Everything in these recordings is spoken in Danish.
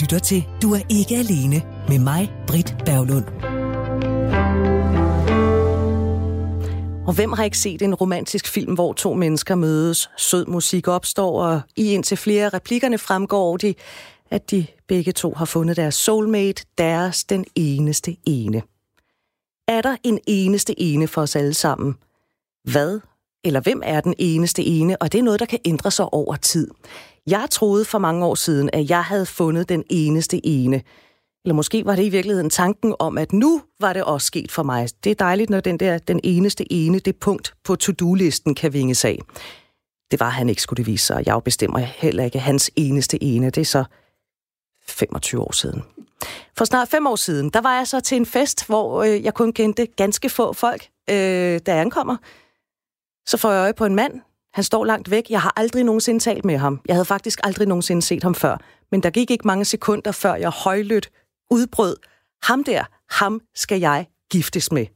lytter til Du er ikke alene med mig, Britt Berglund. Og hvem har ikke set en romantisk film, hvor to mennesker mødes, sød musik opstår, og i indtil flere replikkerne fremgår de, at de begge to har fundet deres soulmate, deres den eneste ene. Er der en eneste ene for os alle sammen? Hvad eller hvem er den eneste ene? Og det er noget, der kan ændre sig over tid. Jeg troede for mange år siden, at jeg havde fundet den eneste ene. Eller måske var det i virkeligheden tanken om, at nu var det også sket for mig. Det er dejligt, når den der den eneste ene, det punkt på to-do-listen kan vinges af. Det var han ikke, skulle det vise sig. Jeg bestemmer heller ikke hans eneste ene. Det er så 25 år siden. For snart fem år siden, der var jeg så til en fest, hvor øh, jeg kun kendte ganske få folk, øh, der ankommer. Så får jeg øje på en mand. Han står langt væk. Jeg har aldrig nogensinde talt med ham. Jeg havde faktisk aldrig nogensinde set ham før. Men der gik ikke mange sekunder, før jeg højlydt udbrød. Ham der, ham skal jeg giftes med.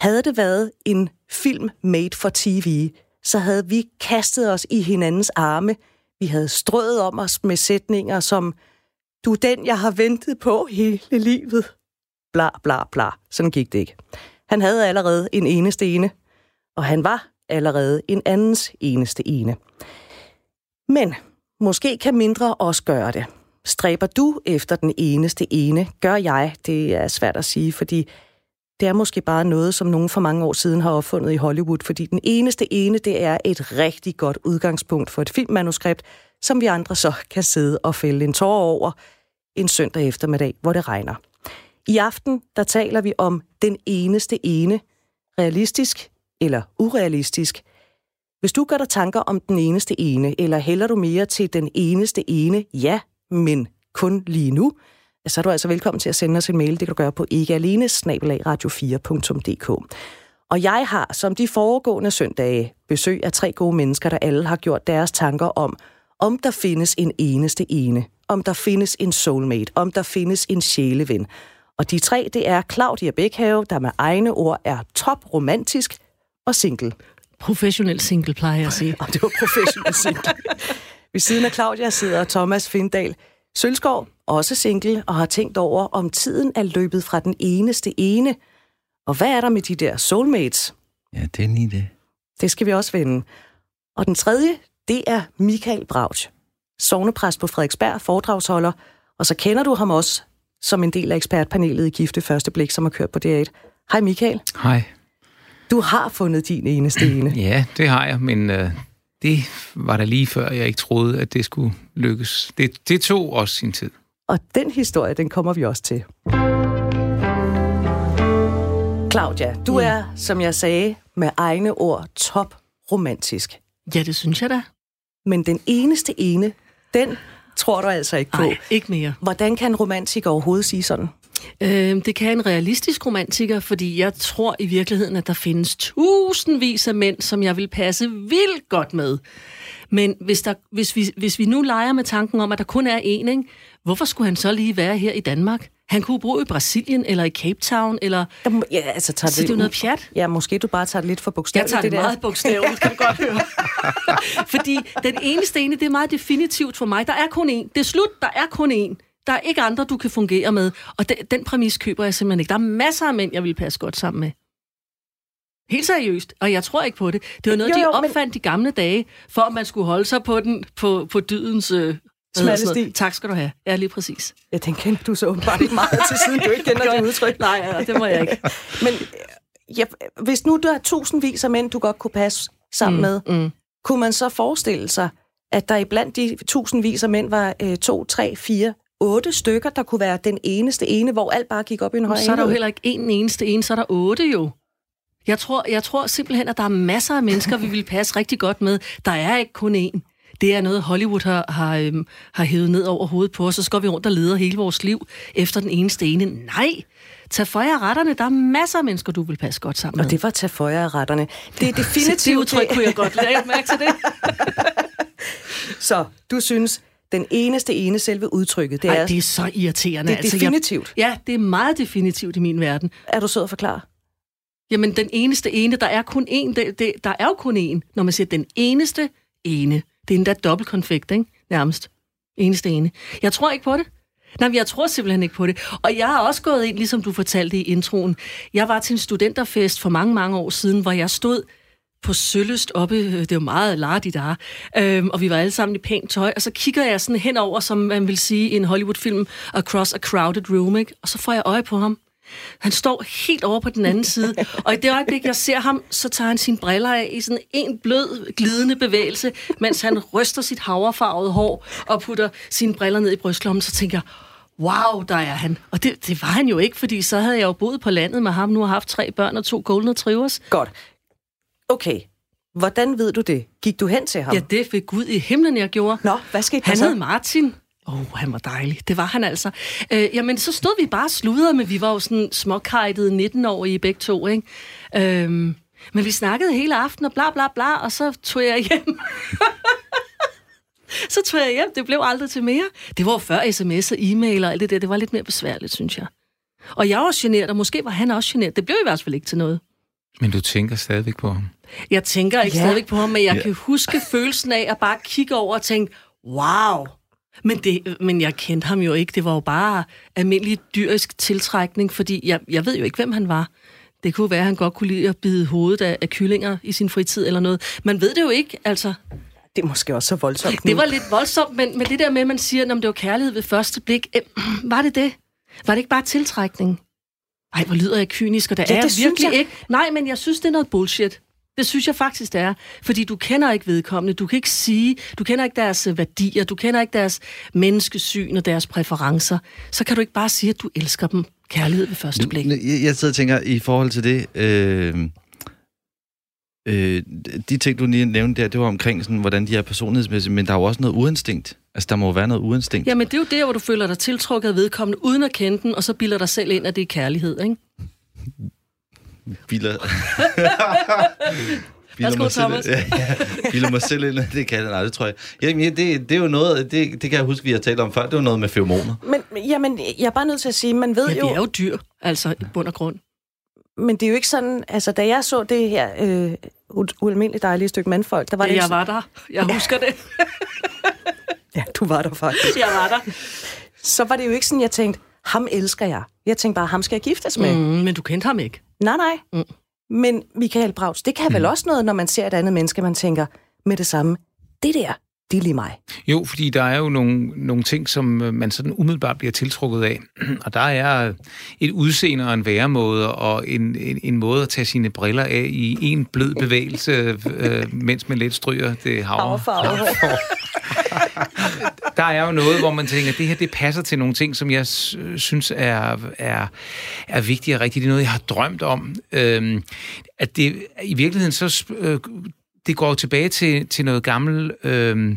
Havde det været en film made for TV, så havde vi kastet os i hinandens arme. Vi havde strøget om os med sætninger som, du er den, jeg har ventet på hele livet. Bla, bla, bla. Sådan gik det ikke. Han havde allerede en eneste ene, og han var allerede en andens eneste ene. Men måske kan mindre også gøre det. Stræber du efter den eneste ene? Gør jeg? Det er svært at sige, fordi det er måske bare noget, som nogen for mange år siden har opfundet i Hollywood, fordi den eneste ene, det er et rigtig godt udgangspunkt for et filmmanuskript, som vi andre så kan sidde og fælde en tår over en søndag eftermiddag, hvor det regner. I aften, der taler vi om den eneste ene, realistisk eller urealistisk. Hvis du gør dig tanker om den eneste ene, eller hælder du mere til den eneste ene, ja, men kun lige nu, så er du altså velkommen til at sende os en mail. Det kan du gøre på ikkealene, radio4.dk. Og jeg har, som de foregående søndage, besøg af tre gode mennesker, der alle har gjort deres tanker om, om der findes en eneste ene, om der findes en soulmate, om der findes en sjæleven. Og de tre, det er Claudia Bækhave, der med egne ord er top romantisk og single. Professionel single, plejer jeg at sige. Og det var professionel single. Ved siden af Claudia sidder Thomas Findal Sølskov, også single, og har tænkt over, om tiden er løbet fra den eneste ene. Og hvad er der med de der soulmates? Ja, det er lige det. Det skal vi også vende. Og den tredje, det er Michael Brauch, sovnepræst på Frederiksberg, foredragsholder, og så kender du ham også som en del af ekspertpanelet i Gifte Første Blik, som har kørt på DR1. Hej Michael. Hej. Du har fundet din eneste ene. Ja, det har jeg, men øh, det var der lige før, jeg ikke troede, at det skulle lykkes. Det, det tog også sin tid. Og den historie, den kommer vi også til. Claudia, du mm. er, som jeg sagde, med egne ord top romantisk. Ja, det synes jeg da. Men den eneste ene, den tror du altså ikke på. Nej, ikke mere. Hvordan kan en romantiker overhovedet sige sådan? Øh, det kan en realistisk romantiker, fordi jeg tror i virkeligheden, at der findes tusindvis af mænd, som jeg vil passe vildt godt med. Men hvis, der, hvis, vi, hvis vi nu leger med tanken om, at der kun er én, ikke? hvorfor skulle han så lige være her i Danmark? Han kunne bo i Brasilien, eller i Cape Town, eller... Ja, altså, tager så det, det er noget pjat. Ja, måske du bare tager det lidt for bogstaveligt. Jeg tager det, det meget bogstaveligt, kan du godt høre. Fordi den eneste ene, det er meget definitivt for mig. Der er kun én. Det er slut, der er kun én. Der er ikke andre, du kan fungere med. Og den, den præmis køber jeg simpelthen ikke. Der er masser af mænd, jeg vil passe godt sammen med. Helt seriøst, og jeg tror ikke på det. Det var noget, jo, jo, de opfandt men... de gamle dage, for at man skulle holde sig på, den, på, på dydens... Øh, Smalle sti. Tak skal du have. Ja, lige præcis. Ja, den kender du så åbenbart ikke meget til, siden du ikke kender det udtryk. Nej, ja, det må jeg ikke. Men ja, hvis nu der er tusindvis af mænd, du godt kunne passe sammen mm, med, mm. kunne man så forestille sig, at der iblandt de tusindvis af mænd var øh, to, tre, fire, otte stykker, der kunne være den eneste ene, hvor alt bare gik op i en høj Så er der jo heller ikke en eneste ene, så er der otte jo. Jeg tror, jeg tror simpelthen, at der er masser af mennesker, vi vil passe rigtig godt med. Der er ikke kun én. Det er noget, Hollywood har, har, øhm, har hævet ned over hovedet på os, så skal vi rundt og lede hele vores liv efter den eneste ene. Nej, tag for jer retterne. Der er masser af mennesker, du vil passe godt sammen med. Og det var tag for jer retterne. Det er definitivt... det udtryk kunne jeg godt lægge mærke til det. så du synes, den eneste ene selve udtrykket, det Ej, er... det er så irriterende. Det er altså, definitivt. Jeg, ja, det er meget definitivt i min verden. Er du sød at forklare? Jamen, den eneste ene, der er kun én. Det, det, der er jo kun én, når man siger den eneste ene. Det er endda dobbelt konfekt, ikke? Nærmest. Eneste ene. Jeg tror ikke på det. Nej, men jeg tror simpelthen ikke på det. Og jeg har også gået ind, ligesom du fortalte i introen. Jeg var til en studenterfest for mange, mange år siden, hvor jeg stod på Søløst oppe, øh, det var meget lartigt der, øhm, og vi var alle sammen i pænt tøj, og så kigger jeg sådan henover, som man vil sige i en Hollywood-film, across a crowded room, ikke? og så får jeg øje på ham. Han står helt over på den anden side, og i det øjeblik, jeg ser ham, så tager han sine briller af i sådan en blød, glidende bevægelse, mens han ryster sit haverfarvede hår og putter sine briller ned i brystlommen, så tænker jeg, wow, der er han. Og det, det var han jo ikke, fordi så havde jeg jo boet på landet med ham, nu har haft tre børn og to golden retrievers. Godt. Okay. Hvordan ved du det? Gik du hen til ham? Ja, det fik Gud i himlen, jeg gjorde. Nå, hvad skete der Han hed Martin. Åh, oh, han var dejlig. Det var han altså. Øh, jamen, så stod vi bare og sludrede, men vi var jo sådan småkajtede 19-årige begge to, ikke? Øhm, men vi snakkede hele aften og bla bla bla, og så tog jeg hjem. så tog jeg hjem. Det blev aldrig til mere. Det var før sms og e-mail og alt det der. Det var lidt mere besværligt, synes jeg. Og jeg var generet, og måske var han også generet. Det blev i hvert fald ikke til noget. Men du tænker stadigvæk på ham? Jeg tænker ikke Ja. stadigvæk på ham, men jeg Ja. kan huske følelsen af at bare kigge over og tænke, wow. Men, det, men jeg kendte ham jo ikke. Det var jo bare almindelig dyrisk tiltrækning, fordi jeg, jeg ved jo ikke, hvem han var. Det kunne være, at han godt kunne lide at bide hovedet af, af kyllinger i sin fritid eller noget. Man ved det jo ikke, altså. Det er måske også så voldsomt. Det nu. var lidt voldsomt, men, men det der med, at man siger, at det var kærlighed ved første blik, øh, var det det? Var det ikke bare tiltrækning? Ej, hvor lyder jeg kynisk, og det Ja, er det jeg virkelig jeg. ikke. Nej, men jeg synes, det er noget bullshit. Det synes jeg faktisk, det er. Fordi du kender ikke vedkommende. Du kan ikke sige, du kender ikke deres øh, værdier, du kender ikke deres menneskesyn og deres præferencer. Så kan du ikke bare sige, at du elsker dem. Kærlighed ved første blik. Jeg, jeg sidder og tænker, i forhold til det, øh, øh, de ting, du lige nævnte der, det var omkring, sådan, hvordan de er personlighedsmæssigt, men der er jo også noget uinstinkt. Altså, der må jo være noget uinstinkt. Jamen, det er jo der, hvor du føler dig tiltrukket af vedkommende, uden at kende den, og så bilder dig selv ind, at det er kærlighed, ikke? Biler... Værsgo, mig selv, Thomas. ja, ja, biler mig selv ind, det kan jeg, nej, det tror jeg. Jamen, ja, det, det er jo noget, det, det kan jeg huske, vi har talt om før, det var noget med feromoner. Men, jamen, jeg er bare nødt til at sige, man ved Ja, jo... vi er jo dyr, altså i bund og grund. Men det er jo ikke sådan... Altså, da jeg så det her øh, ualmindeligt dejlige stykke mandfolk, der var det jeg ikke var der. Jeg husker det. Ja, du var der faktisk. Jeg var der. Så var det jo ikke sådan, jeg tænkte, ham elsker jeg. Jeg tænkte bare, ham skal jeg giftes med. Mm, Mm. men du kendte ham ikke. Nej, nej. Mm. Mm. Men Michael Brauts, det kan mm. vel også noget, når man ser et andet menneske, man tænker med det samme, det der, er lige mig. Jo, fordi der er jo nogle, nogle ting, som øh, man sådan umiddelbart bliver tiltrukket af. Og der er et udseende og en væremåde, og en, en, en måde at tage sine briller af i en blød bevægelse, øh, mens man lidt stryger det havre. Der er jo noget, hvor man tænker, at det her det passer til nogle ting, som jeg synes er, er, er vigtige og rigtige. Det er noget, jeg har drømt om. Øhm, at det i virkeligheden så... Øh, det går tilbage til, til noget gammelt... Øh,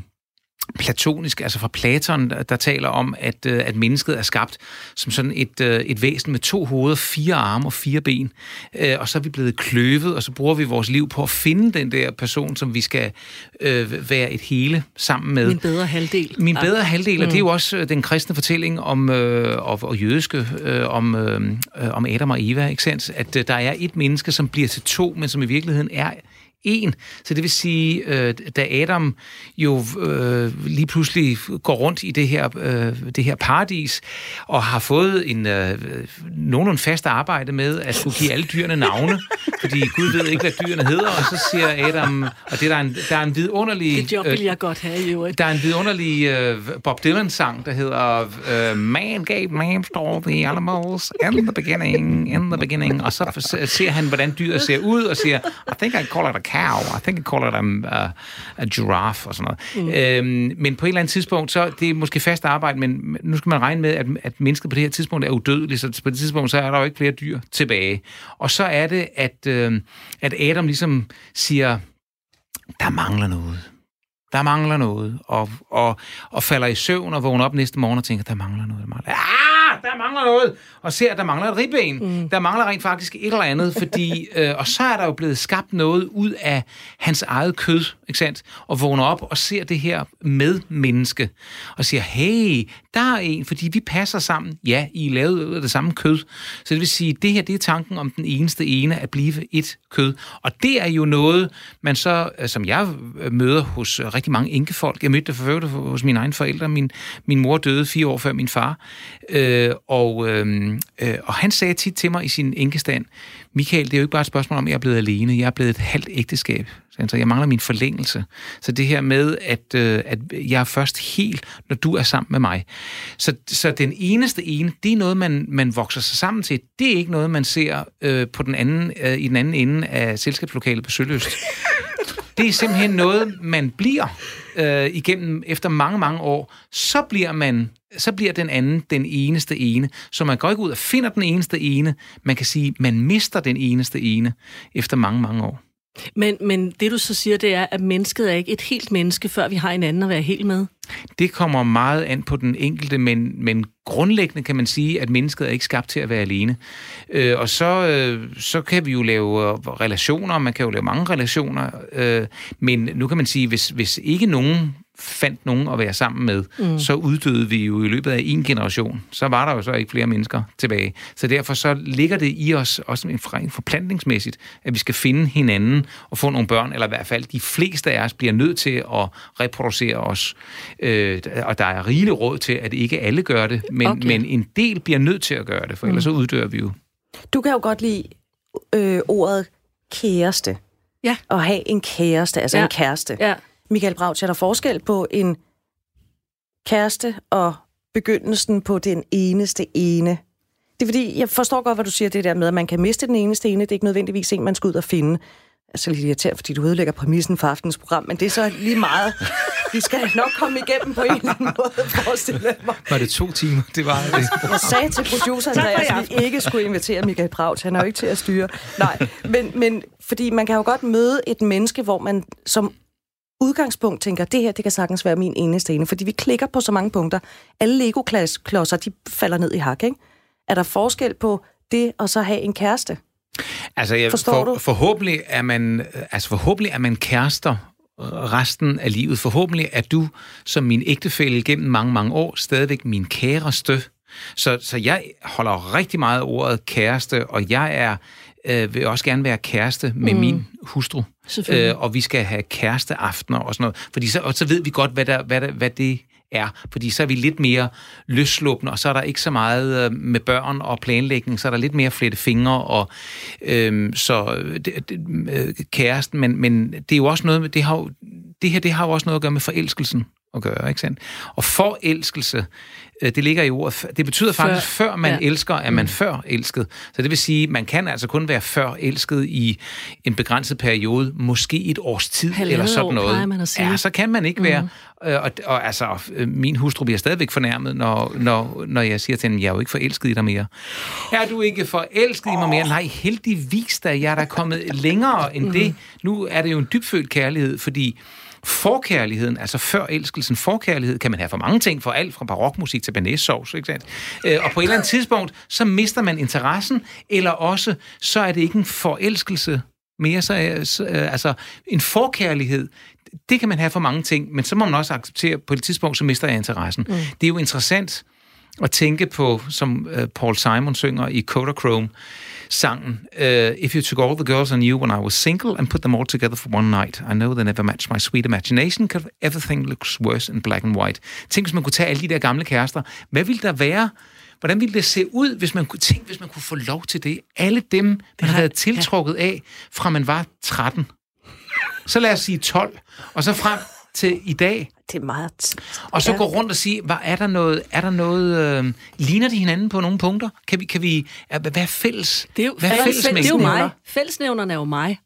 platonisk, altså fra Platon, der, taler om, at, øh, at mennesket er skabt som sådan et, øh, et væsen med to hoveder, fire arme og fire ben. Øh, og så er vi blevet kløvet, og så bruger vi vores liv på at finde den der person, som vi skal øh, være et hele sammen med. Min bedre halvdel. Min bedre halvdel, og det er jo også øh, den kristne fortælling om, øh, og, og jødiske øh, om, øh, om Adam og Eva, ikke sandt? At øh, der er et menneske, som bliver til to, men som i virkeligheden er en. Så det vil sige, øh, da Adam jo øh, lige pludselig går rundt i det her, øh, det her paradis, og har fået en øh, nogenlunde fast arbejde med at skulle give alle dyrene navne, fordi Gud ved ikke, hvad dyrene hedder, og så siger Adam, og det er der en, der er en vidunderlig... Det job vil jeg godt have i øvrigt. Der er en vidunderlig øh, Bob Dylan-sang, der hedder øh, Man gave to all the animals in the beginning, in the beginning. Og så ser han, hvordan dyret ser ud, og siger, I think I call it a cow, I think I call it a, a, a giraffe, og sådan noget. Mm. Øhm, men på et eller andet tidspunkt, så det er måske fast arbejde, men nu skal man regne med, at, at mennesket på det her tidspunkt er udødeligt, så på det tidspunkt, så er der jo ikke flere dyr tilbage. Og så er det, at, øh, at Adam ligesom siger, der mangler noget der mangler noget, og, og, og falder i søvn og vågner op næste morgen og tænker, der mangler noget, der mangler. Ah, der mangler noget! Og ser, at der mangler et ribben. Mm. Der mangler rent faktisk et eller andet, fordi, øh, og så er der jo blevet skabt noget ud af hans eget kød, ikke sandt? Og vågner op og ser det her med menneske, og siger, hey, der er en, fordi vi passer sammen. Ja, I er lavet ud af det samme kød. Så det vil sige, det her, det er tanken om den eneste ene at blive et kød. Og det er jo noget, man så, øh, som jeg øh, møder hos rigtig mange enkefolk. Jeg mødte det for hos mine egne forældre. Min, min mor døde fire år før min far. Øh, og, øhm, øh, og han sagde tit til mig i sin enkestand, Michael, det er jo ikke bare et spørgsmål om, at jeg er blevet alene. Jeg er blevet et halvt ægteskab. Så jeg mangler min forlængelse. Så det her med, at, øh, at jeg er først helt, når du er sammen med mig. Så, så den eneste ene, det er noget, man, man vokser sig sammen til. Det er ikke noget, man ser øh, på den anden, øh, i den anden ende af selskabslokalet på Søløst. Det er simpelthen noget, man bliver øh, igennem efter mange, mange år. Så bliver man så bliver den anden den eneste ene. Så man går ikke ud og finder den eneste ene. Man kan sige, man mister den eneste ene efter mange, mange år. Men, men det du så siger, det er, at mennesket er ikke et helt menneske, før vi har en anden at være helt med? Det kommer meget an på den enkelte, men, men grundlæggende kan man sige, at mennesket er ikke skabt til at være alene. Øh, og så, øh, så kan vi jo lave øh, relationer, man kan jo lave mange relationer, øh, men nu kan man sige, hvis, hvis ikke nogen fandt nogen at være sammen med, mm. så uddøde vi jo i løbet af en generation. Så var der jo så ikke flere mennesker tilbage. Så derfor så ligger det i os, også forplantningsmæssigt, at vi skal finde hinanden og få nogle børn, eller i hvert fald de fleste af os bliver nødt til at reproducere os. Øh, og der er rigelig råd til, at ikke alle gør det, men, okay. men en del bliver nødt til at gøre det, for ellers mm. så uddør vi jo. Du kan jo godt lide øh, ordet kæreste. Ja. At have en kæreste, altså ja. en kæreste. Ja. Michael Braut, er der forskel på en kæreste og begyndelsen på den eneste ene? Det er fordi, jeg forstår godt, hvad du siger, det der med, at man kan miste den eneste ene. Det er ikke nødvendigvis en, man skal ud og finde. Altså lidt irriteret, fordi du ødelægger præmissen for aftens program, men det er så lige meget. Vi skal nok komme igennem på en eller anden måde, forestille mig. Var det to timer? Det var det. Jeg sagde til produceren, at vi ikke skulle invitere Michael Braut. Han er jo ikke til at styre. Nej, men, men fordi man kan jo godt møde et menneske, hvor man som udgangspunkt tænker, det her, det kan sagtens være min eneste ene, fordi vi klikker på så mange punkter. Alle Lego-klodser, de falder ned i hak, ikke? Er der forskel på det og så have en kæreste? Altså, jeg, Forstår for, du? Forhåbentlig er man, altså forhåbentlig er man kærester resten af livet. Forhåbentlig er du, som min ægtefælle gennem mange, mange år, stadigvæk min kæreste. Så, så jeg holder rigtig meget af ordet kæreste, og jeg er øh, vil også gerne være kæreste med mm. min hustru. Øh, og vi skal have kæresteaftener og sådan noget. Fordi så, og så ved vi godt, hvad, der, hvad, der, hvad det er. Fordi så er vi lidt mere løsslåbende, og så er der ikke så meget øh, med børn og planlægning, så er der lidt mere flette fingre og øh, så det, det, øh, kæresten. Men, men det er jo også noget, det har det her det har jo også noget at gøre med forelskelsen at gøre, ikke sandt? Og forelskelse, øh, det ligger i ordet, det betyder før, faktisk, før man ja. elsker, er man mm. før elsket. Så det vil sige, man kan altså kun være før elsket i en begrænset periode, måske et års tid, Halvandet eller sådan år, noget. man at sige. Ja, så kan man ikke mm. være. Øh, og, og altså, øh, min hustru bliver stadigvæk fornærmet, når, når, når jeg siger til hende, jeg er jo ikke forelsket i dig mere. Er du ikke forelsket oh. i mig mere? Nej, heldigvis da, jeg er da kommet længere end mm. det. Nu er det jo en dybfølt kærlighed, fordi forkærligheden, altså før elskelsen, forkærlighed, kan man have for mange ting, for alt fra barokmusik til banæssovs, ikke sandt? Øh, og på et eller andet tidspunkt, så mister man interessen, eller også, så er det ikke en forelskelse mere, så, er, så altså en forkærlighed, det kan man have for mange ting, men så må man også acceptere, på et tidspunkt, så mister jeg interessen. Mm. Det er jo interessant at tænke på, som uh, Paul Simon synger i Kodachrome, sangen, uh, If you took all the girls I knew when I was single and put them all together for one night, I know they never match my sweet imagination, because everything looks worse in black and white. Tænk, hvis man kunne tage alle de der gamle kærester. Hvad ville der være? Hvordan ville det se ud, hvis man kunne tænke, hvis man kunne få lov til det? Alle dem, man havde tiltrukket af, fra man var 13. Så lad os sige 12, og så frem til i dag. Det er meget... Og så ja. gå rundt og sige, hvad, er der noget, er der noget øh, ligner de hinanden på nogle punkter? Kan vi, kan vi, er, hvad er fælles? Det er jo, hvad er fælles, det er jo mig. Fællesnævnerne er jo mig.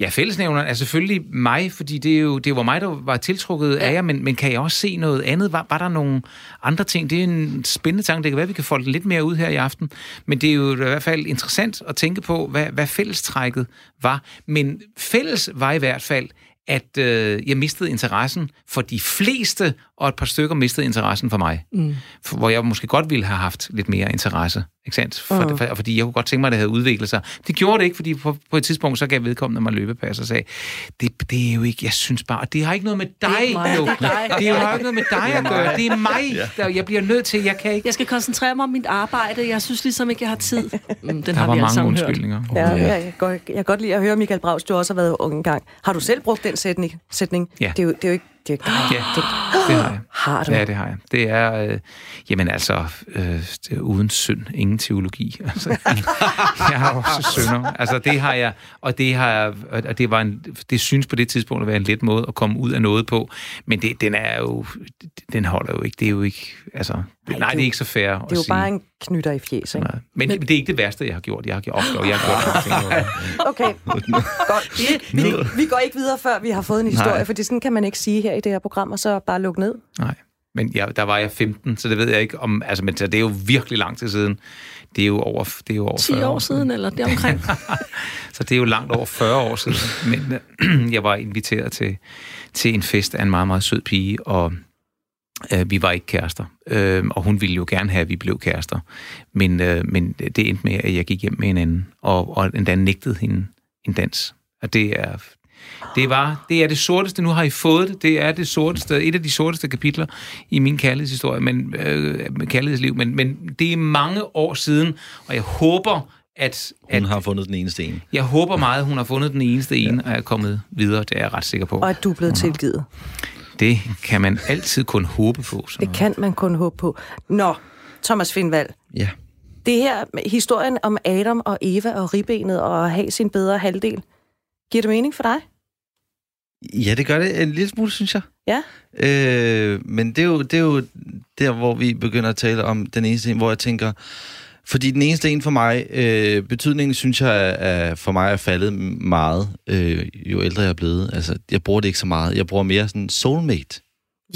Ja, fællesnævneren er selvfølgelig mig, fordi det, er jo, det var mig, der var tiltrukket ja. af jer, men, men kan jeg også se noget andet? Var, var der nogle andre ting? Det er en spændende tanke. Det kan være, vi kan folde lidt mere ud her i aften. Men det er jo i hvert fald interessant at tænke på, hvad, hvad fællestrækket var. Men fælles var i hvert fald, at øh, jeg mistede interessen for de fleste, og et par stykker mistede interessen for mig. Mm. For, hvor jeg måske godt ville have haft lidt mere interesse Ikke sandt? For, mm. for, fordi jeg kunne godt tænke mig, at det havde udviklet sig. Det gjorde det ikke, fordi på, på et tidspunkt, så gav vedkommende mig løbepas og sagde, det, det er jo ikke, jeg synes bare, det har ikke noget med dig, Det er mig, jo. det er har jo ikke noget med dig at gøre. Det er mig, der, jeg bliver nødt til, jeg kan ikke. Jeg skal koncentrere mig om mit arbejde. Jeg synes ligesom ikke, jeg har tid. Mm, den Der har var vi mange sammen hørt. undskyldninger. Ja, ja. Jeg, kan godt, jeg kan godt lide at høre, Michael Braus, du også har været ung engang. Har du selv brugt den sætning? sætning? Ja. Det er jo, det er jo ikke, det er dig. Ja, det har jeg. Har du? Ja, det har jeg. Det er, øh, jamen altså, øh, det er uden synd, ingen teologi. Altså, jeg har også synder. Altså, det har jeg, og det har jeg, og det var en, det synes på det tidspunkt at være en let måde at komme ud af noget på, men det, den er jo, den holder jo ikke, det er jo ikke, altså, nej, det er nej det er ikke så fair at Det er jo sige. bare en knytter i fjes, ikke? Nej. Men, men det er ikke det værste, jeg har gjort. Jeg har gjort, opgaver. jeg har gjort ting. Okay, godt. Vi, vi, vi går ikke videre, før vi har fået en historie, Nej. for sådan kan man ikke sige her i det her program, og så bare lukke ned. Nej. Men ja, der var jeg 15, så det ved jeg ikke om... Altså, men det er jo virkelig lang tid siden. Det er jo over, det er jo over 10 40 år siden, eller deromkring. Så det er jo langt over 40 år siden. Men jeg var inviteret til, til en fest af en meget, meget sød pige, og øh, vi var ikke kærester. Øh, og hun ville jo gerne have, at vi blev kærester. Men, øh, men det endte med, at jeg gik hjem med en anden, og, og endda nægtede hende en dans. Og det er... Det, var, det er det sorteste, nu har I fået det, det er det sorteste, et af de sorteste kapitler i min kærlighedshistorie, men, øh, med kærlighedsliv, men, men det er mange år siden, og jeg håber, at, at Hun har fundet den eneste en. jeg håber meget, at hun har fundet den eneste ene, og er kommet videre. Det er jeg ret sikker på. Og at du er blevet tilgivet. Det kan man altid kun håbe på. Sådan Det kan man kun håbe på. Nå, Thomas Findvald, Ja. det her, historien om Adam og Eva og ribbenet og at have sin bedre halvdel, giver det mening for dig? Ja, det gør det en lille smule, synes jeg. Ja. Øh, men det er, jo, det er jo der, hvor vi begynder at tale om den eneste en, hvor jeg tænker... Fordi den eneste en for mig, øh, betydningen synes jeg er, for mig er faldet meget, øh, jo ældre jeg er blevet. Altså, jeg bruger det ikke så meget. Jeg bruger mere sådan soulmate.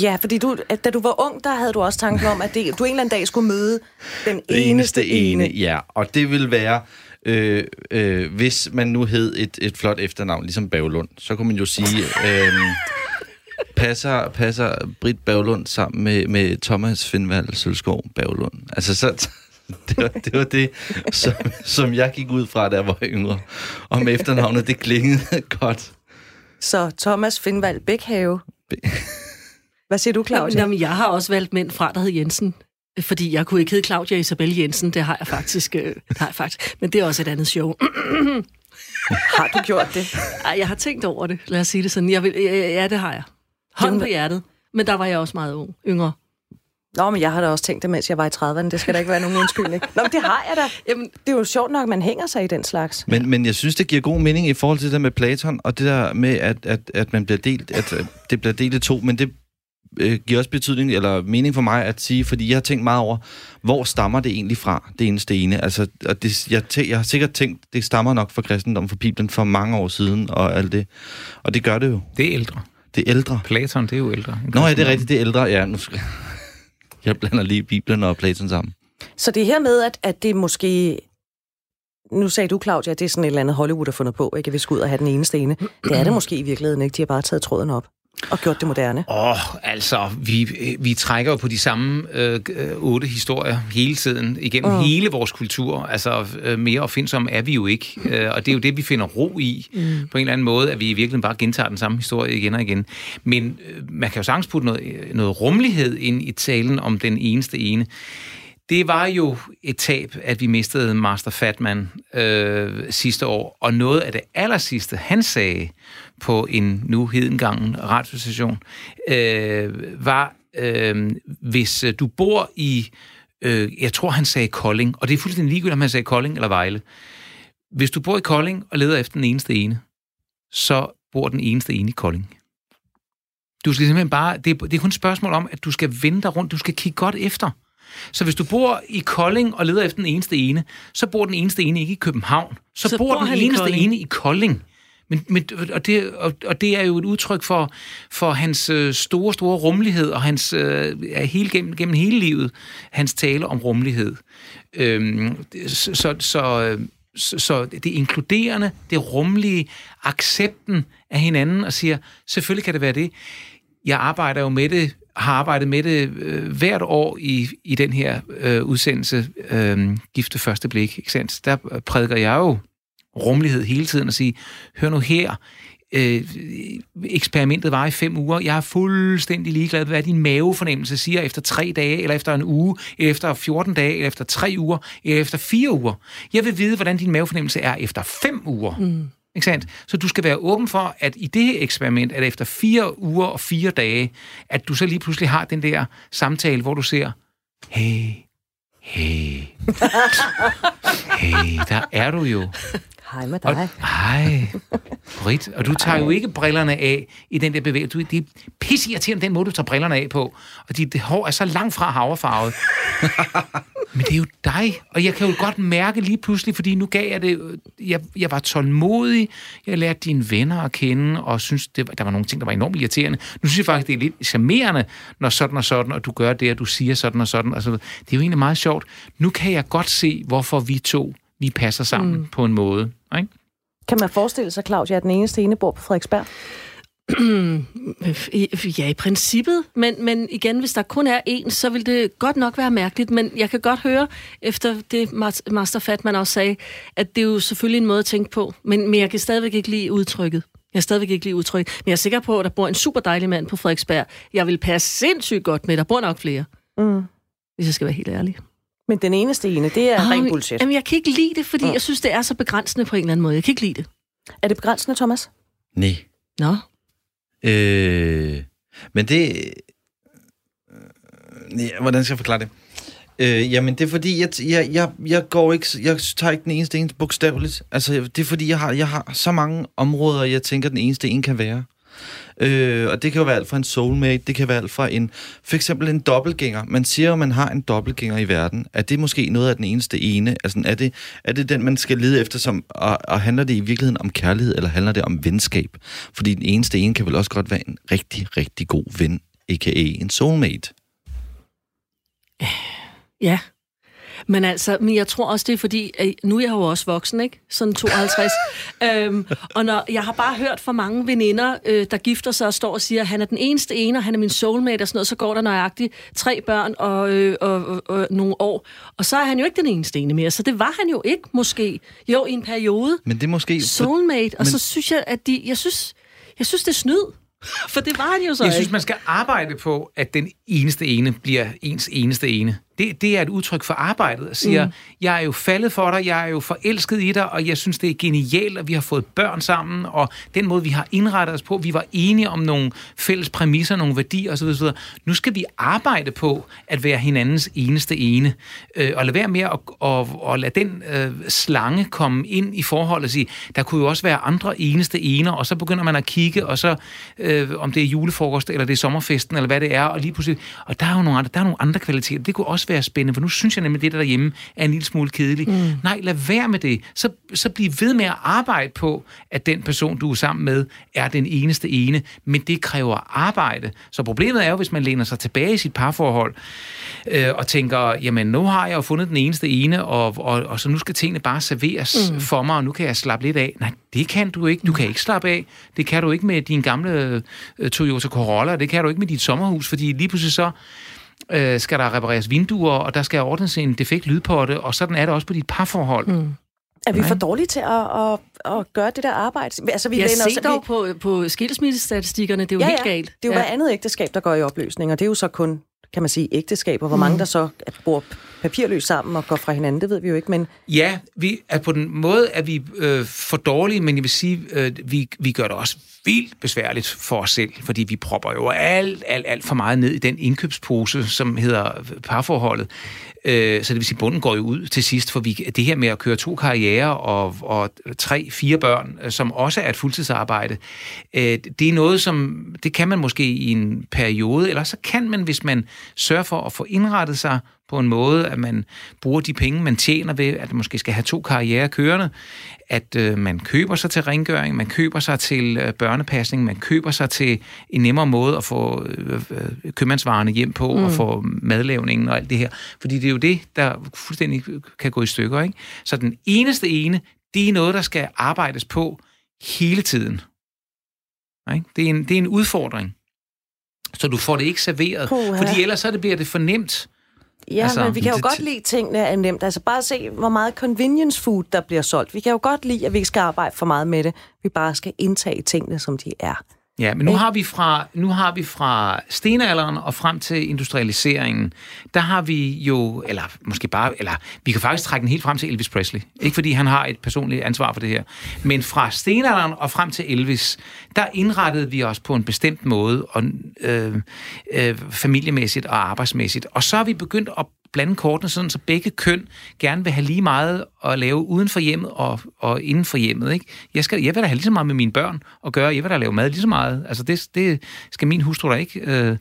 Ja, fordi du, at da du var ung, der havde du også tanken om, at det, du en eller anden dag skulle møde den eneste ene. Ja, og det vil være, øh, øh, hvis man nu hed et, et flot efternavn, ligesom Bavlund, så kunne man jo sige, øh, passer, passer Britt Bavlund sammen med, med Thomas Findvald Sølskov Bavlund. Altså, så, det, var, det var det, som, som jeg gik ud fra, da jeg var yngre. Og med efternavnet, det klingede godt. Så Thomas Findvald Bækhave. Hvad siger du, Claudia? Jamen, jeg har også valgt mænd fra, der hed Jensen. Fordi jeg kunne ikke hedde Claudia Isabel Jensen. Det har jeg faktisk. Øh, har jeg faktisk. Men det er også et andet show. Har du gjort det? Ej, jeg har tænkt over det. Lad os sige det sådan. Jeg vil, ja, ja, det har jeg. Hånd på hjertet. Men der var jeg også meget ung, yngre. Nå, men jeg har da også tænkt det, mens jeg var i 30'erne. Det skal da ikke være nogen undskyldning. Nå, men det har jeg da. Jamen, det er jo sjovt nok, at man hænger sig i den slags. Men, men jeg synes, det giver god mening i forhold til det der med Platon, og det der med, at, at, at man bliver delt, at det bliver delt i to, men det øh, giver også betydning, eller mening for mig at sige, fordi jeg har tænkt meget over, hvor stammer det egentlig fra, det eneste ene. Altså, og det, jeg, tæ, jeg har sikkert tænkt, det stammer nok fra kristendom, fra Bibelen, for mange år siden, og alt det. Og det gør det jo. Det er ældre. Det er ældre. Platon, det er jo ældre. Nå ja, det er rigtigt, det er ældre. Ja, nu skal... Jeg blander lige Bibelen og Platon sammen. Så det her med, at, at det måske... Nu sagde du, Claudia, at det er sådan et eller andet Hollywood har fundet på, ikke? At vi skal ud og have den eneste ene. Det er det måske i virkeligheden ikke. De har bare taget tråden op og gjort det moderne. Åh, oh, altså, vi, vi trækker jo på de samme øh, øh, otte historier hele tiden, igennem mm. hele vores kultur. Altså, øh, mere opfindsomme er vi jo ikke. Øh, og det er jo det, vi finder ro i, mm. på en eller anden måde, at vi i virkeligheden bare gentager den samme historie igen og igen. Men øh, man kan jo sagtens putte noget, noget rummelighed ind i talen om den eneste ene. Det var jo et tab, at vi mistede Master Fatman øh, sidste år, og noget af det aller sidste, han sagde på en nu hedengangen radiostation, øh, var, øh, hvis øh, du bor i, øh, jeg tror han sagde Kolding, og det er fuldstændig ligegyldigt, om han sagde Kolding eller Vejle. Hvis du bor i Kolding og leder efter den eneste ene, så bor den eneste ene i Kolding. Du skal simpelthen bare, det er, det er kun et spørgsmål om, at du skal vende dig rundt, du skal kigge godt efter. Så hvis du bor i Kolding og leder efter den eneste ene, så bor den eneste ene ikke i København. Så, så bor, bor den i eneste Kolding. ene i Kolding. Men, men, og, det, og, og det er jo et udtryk for, for hans øh, store, store rummelighed, og hans øh, er hele, gennem, gennem hele livet, hans tale om rummelighed. Øhm, så, så, så, så, så det inkluderende, det rummelige, accepten af hinanden, og siger, selvfølgelig kan det være det. Jeg arbejder jo med det har arbejdet med det øh, hvert år i, i den her øh, udsendelse, øh, Gifte Første Blik, ikke sandt? der øh, prædiker jeg jo rummelighed hele tiden og sige, hør nu her, øh, eksperimentet var i fem uger. Jeg er fuldstændig ligeglad med, hvad din mavefornemmelse siger efter tre dage, eller efter en uge, efter 14 dage, eller efter tre uger, eller efter fire uger. Jeg vil vide, hvordan din mavefornemmelse er efter fem uger. Mm. Ikke sandt? Så du skal være åben for, at i det her eksperiment, at efter fire uger og fire dage, at du så lige pludselig har den der samtale, hvor du ser, hey, hey, hey, der er du jo. Hej med dig. Hej, Britt. Og du tager jo ikke brillerne af i den der bevægelse. Du, det er pisseirriterende, den måde, du tager brillerne af på. Og dit hår er så langt fra haverfarvet. Men det er jo dig, og jeg kan jo godt mærke lige pludselig, fordi nu gav jeg det, jeg, jeg var tålmodig, jeg lærte dine venner at kende, og synes, det, der var nogle ting, der var enormt irriterende. Nu synes jeg faktisk, det er lidt charmerende, når sådan og sådan, og du gør det, og du siger sådan og sådan. Altså, det er jo egentlig meget sjovt. Nu kan jeg godt se, hvorfor vi to, vi passer sammen mm. på en måde. Ikke? Kan man forestille sig, Claudia, at den eneste ene bor på Frederiksberg? ja, i princippet, men, men igen, hvis der kun er én, så vil det godt nok være mærkeligt, men jeg kan godt høre, efter det Master Fatman også sagde, at det er jo selvfølgelig en måde at tænke på, men, men jeg kan stadigvæk ikke lide udtrykket. Jeg kan stadigvæk ikke lide udtrykket, men jeg er sikker på, at der bor en super dejlig mand på Frederiksberg. Jeg vil passe sindssygt godt med, der bor nok flere, mm. hvis jeg skal være helt ærlig. Men den eneste ene, det er oh, ren bullshit. Jamen, jeg kan ikke lide det, fordi mm. jeg synes, det er så begrænsende på en eller anden måde. Jeg kan ikke lide det. Er det begrænsende, Thomas? Nej. Nå. Øh, men det... Øh, ja, hvordan skal jeg forklare det? Øh, jamen, det er fordi, jeg, jeg, jeg, jeg går ikke, jeg tager ikke den eneste en bogstaveligt. Altså, det er fordi, jeg har, jeg har så mange områder, jeg tænker, den eneste en kan være. Øh, og det kan jo være alt fra en soulmate, det kan være alt fra en, for eksempel en dobbeltgænger. Man siger at man har en dobbeltgænger i verden. Er det måske noget af den eneste ene? Altså, er det, er det den, man skal lede efter, som, og, og handler det i virkeligheden om kærlighed, eller handler det om venskab? Fordi den eneste ene kan vel også godt være en rigtig, rigtig god ven, a.k.a. en soulmate. Ja, men altså, men jeg tror også, det er fordi, at nu er jeg jo også voksen, ikke? Sådan 52. øhm, og når, jeg har bare hørt fra mange veninder, øh, der gifter sig og står og siger, at han er den eneste ene, og han er min soulmate og sådan noget, så går der nøjagtigt tre børn og, øh, og, og, og nogle år. Og så er han jo ikke den eneste ene mere, så det var han jo ikke måske. Jo, i en periode. Men det er måske... Soulmate, og men... så synes jeg, at de... Jeg synes, jeg synes det er snyd. For det var han jo så Jeg ikke. synes, man skal arbejde på, at den eneste ene bliver ens eneste ene det, det er et udtryk for arbejdet, og siger, mm. jeg er jo faldet for dig, jeg er jo forelsket i dig, og jeg synes, det er genialt, at vi har fået børn sammen, og den måde, vi har indrettet os på, vi var enige om nogle fælles præmisser, nogle værdier osv. osv. Nu skal vi arbejde på at være hinandens eneste ene, øh, og lade være med at og, og lade den øh, slange komme ind i forholdet og sige, der kunne jo også være andre eneste ener, og så begynder man at kigge, og så øh, om det er julefrokost, eller det er sommerfesten, eller hvad det er, og lige pludselig, og der er jo nogle andre, der er nogle andre kvaliteter. Det kunne også også være spændende, for nu synes jeg nemlig, at det der derhjemme er en lille smule kedeligt. Mm. Nej, lad være med det. Så, så bliv ved med at arbejde på, at den person, du er sammen med, er den eneste ene, men det kræver arbejde. Så problemet er jo, hvis man læner sig tilbage i sit parforhold, øh, og tænker, jamen nu har jeg jo fundet den eneste ene, og, og, og så nu skal tingene bare serveres mm. for mig, og nu kan jeg slappe lidt af. Nej, det kan du ikke. Du kan ikke slappe af. Det kan du ikke med din gamle uh, Toyota Corolla, det kan du ikke med dit sommerhus, fordi lige pludselig så øh, skal der repareres vinduer, og der skal ordnes en defekt lydpotte, og sådan er det også på dit parforhold. Mm. Er vi for dårlige til at, at, at gøre det der arbejde? Altså, vi jeg ser dog vi... på, på skilsmissestatistikkerne, det er jo ja, helt ja. galt. Det er jo ja. hver andet ægteskab, der går i opløsning, og det er jo så kun, kan man sige, ægteskaber. Hvor mm. mange der så bor papirløs sammen og går fra hinanden, det ved vi jo ikke, men... Ja, vi er på den måde er vi øh, for dårlige, men jeg vil sige, øh, vi, vi gør det også vildt besværligt for os selv, fordi vi propper jo alt, alt, alt for meget ned i den indkøbspose, som hedder parforholdet. Øh, så det vil sige, bunden går jo ud til sidst, for vi, det her med at køre to karriere og, og tre, fire børn, øh, som også er et fuldtidsarbejde, øh, det er noget, som det kan man måske i en periode, eller så kan man, hvis man sørger for at få indrettet sig på en måde, at man bruger de penge, man tjener ved, at man måske skal have to karriere kørende, at øh, man køber sig til rengøring, man køber sig til øh, børnepasning, man køber sig til en nemmere måde at få øh, øh, købmandsvarerne hjem på, mm. og få madlavningen og alt det her. Fordi det er jo det, der fuldstændig kan gå i stykker. Ikke? Så den eneste ene, det er noget, der skal arbejdes på hele tiden. Ikke? Det, er en, det er en udfordring. Så du får det ikke serveret. Puha. Fordi ellers så det bliver det for nemt. Ja, Altså, men vi kan jo det- godt lide tingene er nemt. Altså bare se, hvor meget convenience food, der bliver solgt. Vi kan jo godt lide, at vi ikke skal arbejde for meget med det. Vi bare skal indtage tingene, som de er. Ja, men nu har vi fra nu har vi fra stenalderen og frem til industrialiseringen, der har vi jo eller måske bare eller vi kan faktisk trække den helt frem til Elvis Presley. Ikke fordi han har et personligt ansvar for det her, men fra stenalderen og frem til Elvis, der indrettede vi os på en bestemt måde og øh, øh, familiemæssigt og arbejdsmæssigt. Og så har vi begyndt at blande kortene sådan, så begge køn gerne vil have lige meget at lave uden for hjemmet og, og inden for hjemmet. Ikke? Jeg, skal, jeg vil da have lige så meget med mine børn at gøre. Jeg vil da lave mad lige så meget. Altså det, det skal min hustru da ikke øh,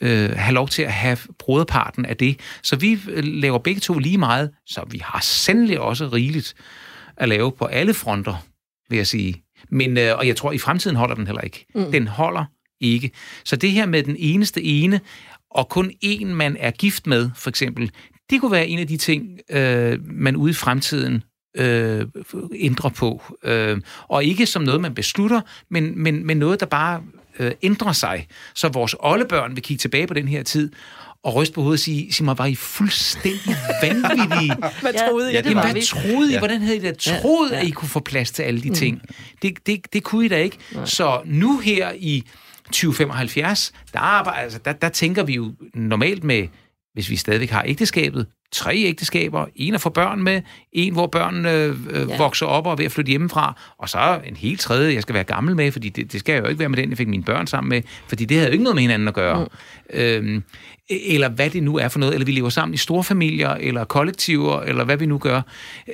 øh, have lov til at have broderparten af det. Så vi øh, laver begge to lige meget, så vi har sandelig også rigeligt at lave på alle fronter, vil jeg sige. Men, øh, og jeg tror, i fremtiden holder den heller ikke. Mm. Den holder ikke. Så det her med den eneste ene, og kun en, man er gift med, for eksempel, det kunne være en af de ting, øh, man ude i fremtiden øh, ændrer på. Øh, og ikke som noget, man beslutter, men, men, men noget, der bare øh, ændrer sig. Så vores oldebørn vil kigge tilbage på den her tid, og ryste på hovedet og sige, sig mig, var I fuldstændig vanvittige? Hvad troede I? ja, det vi? hvad troede I? Ja. Hvordan havde I da troet, at I kunne få plads til alle de ting? Det, det, det kunne I da ikke. Så nu her i 2075, der, arbejder, altså, der, der tænker vi jo normalt med, hvis vi stadigvæk har ægteskabet, tre ægteskaber, en at få børn med, en hvor børnene øh, ja. vokser op og er ved at flytte hjemmefra, og så en helt tredje, jeg skal være gammel med, fordi det, det skal jeg jo ikke være med den, jeg fik mine børn sammen med, fordi det havde jo ikke noget med hinanden at gøre. Mm. Øhm, eller hvad det nu er for noget, eller vi lever sammen i store familier, eller kollektiver, eller hvad vi nu gør.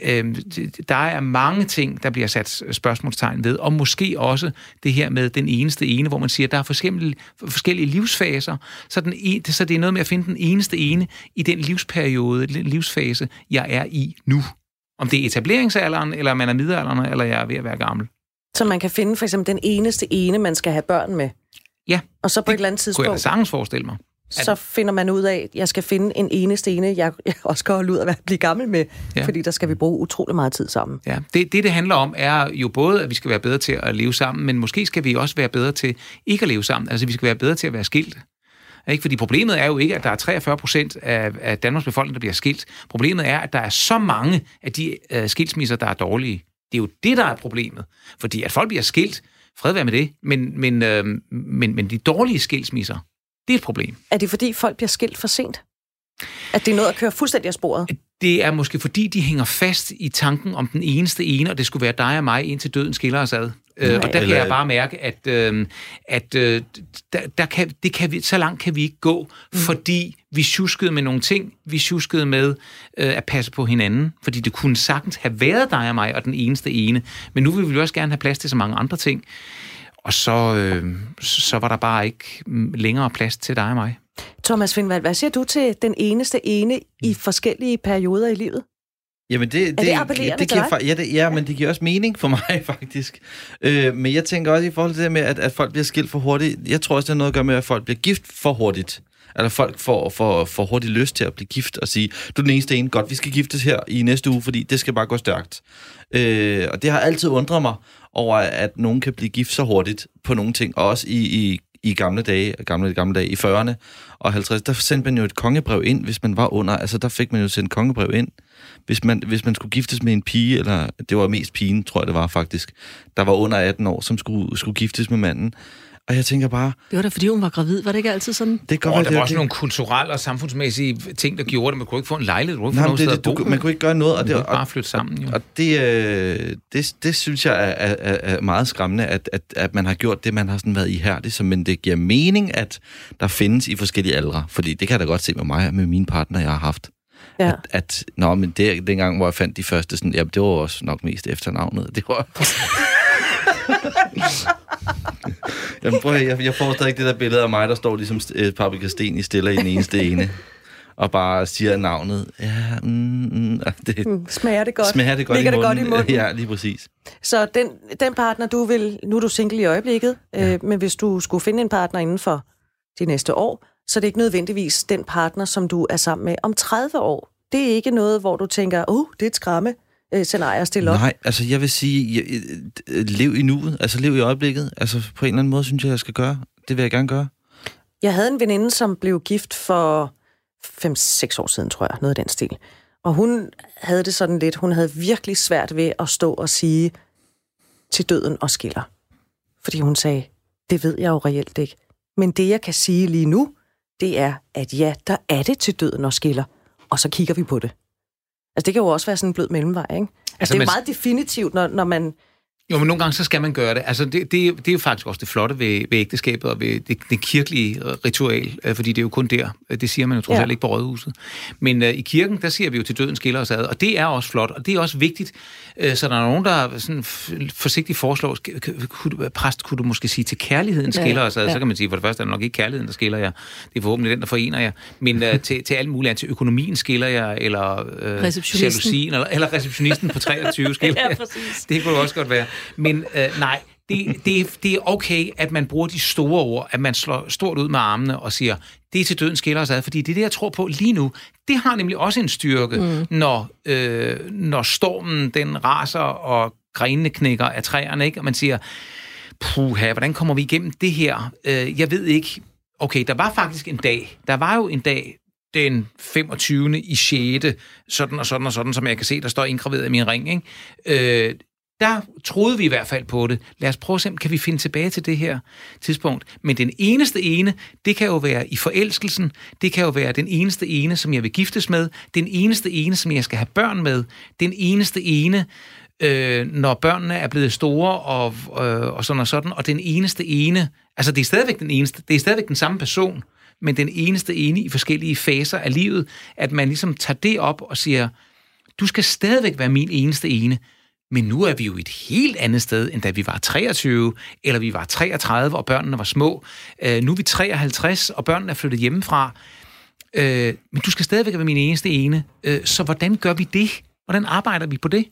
Øhm, det- der er mange ting, der bliver sat spørgsmålstegn ved, og måske også det her med den eneste ene, hvor man siger, at der er forskellige, forskellige livsfaser, så, den, en- så det er noget med at finde den eneste ene i den livsperiode, den livsfase, jeg er i nu. Om det er etableringsalderen, eller man er middelalderen, eller jeg er ved at være gammel. Så man kan finde for eksempel den eneste ene, man skal have børn med. Ja, Og så på et eller andet kunne jeg da tidspunkt, sagtens forestille mig. Så finder man ud af, at jeg skal finde en ene, jeg, jeg også kan holde ud at være- blive gammel med. Ja. Fordi der skal vi bruge utrolig meget tid sammen. Ja, det, det, det handler om, er jo både, at vi skal være bedre til at leve sammen, men måske skal vi også være bedre til ikke at leve sammen. Altså, vi skal være bedre til at være skilt. Ikke? Fordi problemet er jo ikke, at der er 43 procent af, af Danmarks befolkning, der bliver skilt. Problemet er, at der er så mange af de uh, skilsmisser, der er dårlige. Det er jo det, der er problemet. Fordi at folk bliver skilt, fred være med det, men, men, øh, men, men de dårlige skilsmisser, det er et problem. Er det fordi, folk bliver skilt for sent? At det er noget at køre fuldstændig af sporet? Det er måske fordi, de hænger fast i tanken om den eneste ene, og det skulle være dig og mig, indtil døden skiller os ad. Øh, og der kan jeg bare mærke, at, øh, at øh, der, der kan, det kan vi, så langt kan vi ikke gå, mm. fordi vi tjuskede med nogle ting. Vi tjuskede med øh, at passe på hinanden, fordi det kunne sagtens have været dig og mig og den eneste ene. Men nu vil vi jo også gerne have plads til så mange andre ting. Og så, øh, så var der bare ikke mm, længere plads til dig og mig. Thomas Findvald, hvad siger du til den eneste ene i forskellige perioder i livet? Jamen det, det appellerende det til giver, dig? fa- ja, det, ja, men det giver også mening for mig, faktisk. Øh, men jeg tænker også i forhold til det med, at, at folk bliver skilt for hurtigt. Jeg tror også, det har noget at gøre med, at folk bliver gift for hurtigt. Eller folk får, får, får hurtigt lyst til at blive gift og sige, du er den eneste ene, godt, vi skal giftes her i næste uge, fordi det skal bare gå stærkt. Øh, og det har altid undret mig over, at nogen kan blive gift så hurtigt på nogle ting, og også i, i, i gamle dage, gamle, gamle dage, i 40'erne og 50'erne, der sendte man jo et kongebrev ind, hvis man var under, altså der fik man jo sendt kongebrev ind, hvis man, hvis man skulle giftes med en pige, eller det var mest pigen, tror jeg det var faktisk, der var under 18 år, som skulle, skulle giftes med manden. Og jeg tænker bare, Det var da, fordi hun var gravid. Var det ikke altid sådan? det kan Og godt der var det også det. nogle kulturelle og samfundsmæssige ting, der gjorde det. Man kunne ikke få en lejlighed, du kunne Nej, det, det, du, man kunne ikke gøre noget, og Man det, og, bare flytte sammen, jo. og det, øh, det, det synes jeg er, er, er er meget skræmmende, at, at, at man har gjort det, man har sådan været ihærdig, så, men det giver mening, at der findes i forskellige aldre, fordi det kan jeg da godt se med mig og med mine partner, jeg har haft. Ja. At, at nå, men det, dengang, hvor jeg fandt de første, sådan, ja, det var også nok mest efternavnet. Det var... Jamen, prøv jeg, jeg får stadig det der billede af mig, der står ligesom et paprika sten i stiller i den eneste ene, og bare siger navnet. Ja, mm, mm, det, Mm, Smager det godt? Smager det godt Ligger i det munden? godt i munden? Ja, lige præcis. Så den, den partner, du vil... Nu er du single i øjeblikket, ja. øh, men hvis du skulle finde en partner inden for de næste år, så er det ikke nødvendigvis den partner, som du er sammen med om 30 år. Det er ikke noget, hvor du tænker, oh, det er et skræmme øh, scenarie at stille op. Nej, altså jeg vil sige, jeg, øh, lev i nuet, altså lev i øjeblikket. Altså på en eller anden måde, synes jeg, jeg skal gøre. Det vil jeg gerne gøre. Jeg havde en veninde, som blev gift for 5-6 år siden, tror jeg, noget af den stil. Og hun havde det sådan lidt, hun havde virkelig svært ved at stå og sige til døden og skiller. Fordi hun sagde, det ved jeg jo reelt ikke. Men det, jeg kan sige lige nu, det er, at ja, der er det til døden og skiller. Og så kigger vi på det. Altså, det kan jo også være sådan en blød mellemvej, ikke? Altså, Altså, det er jo man- meget definitivt, når, når man... Jo, men nogle gange så skal man gøre det. Altså, det, det, det er jo faktisk også det flotte ved, ved ægteskabet og ved det, det kirkelige øh, ritual, øh, fordi det er jo kun der. Øh, Det siger man jo trods Ja. alt ikke på rådhuset. Men uh, i kirken, der siger vi jo til døden skiller os ad, og det er også flot, og det er også vigtigt. Uh, så der er nogen, der sådan forsigtigt foreslår, kunne du, præst, kunne du måske sige til kærligheden skiller os ad? ja. Så kan man sige, for det første er det nok ikke kærligheden, der skiller jer. Det er forhåbentlig den, der forener jer. Men uh, til, til alt muligt andet, til økonomien skiller jer, eller uh, Receptionisten. jalousien, eller, eller receptionisten på 23 skiller Ja, jer. præcis. Det kunne også godt være. Men øh, nej, det, det, det er okay, at man bruger de store ord, at man slår stort ud med armene og siger, det er til døden skiller os ad, fordi det er det, jeg tror på lige nu. Det har nemlig også en styrke, mm. når, øh, når stormen den raser, og grenene knækker af træerne, ikke? og man siger, puha, hvordan kommer vi igennem det her? Øh, jeg ved ikke. Okay, der var faktisk en dag, der var jo en dag, den 25. i 6. sådan og sådan og sådan, som jeg kan se, der står indgraveret i min ring. Ikke? Øh, der troede vi i hvert fald på det. Lad os prøve at se, kan vi finde tilbage til det her tidspunkt. Men den eneste ene, det kan jo være i forelskelsen. Det kan jo være den eneste ene, som jeg vil giftes med. Den eneste ene, som jeg skal have børn med. Den eneste ene, øh, når børnene er blevet store og, øh, og sådan og sådan. Og den eneste ene, altså det er stadigvæk den eneste, det er stadigvæk den samme person, men den eneste ene i forskellige faser af livet, at man ligesom tager det op og siger, du skal stadigvæk være min eneste ene, men nu er vi jo et helt andet sted, end da vi var 23, eller vi var 33, og børnene var små. Øh, nu er vi 53, og børnene er flyttet hjemmefra. Øh, men du skal stadigvæk være min eneste ene. Øh, så hvordan gør vi det? Hvordan arbejder vi på det?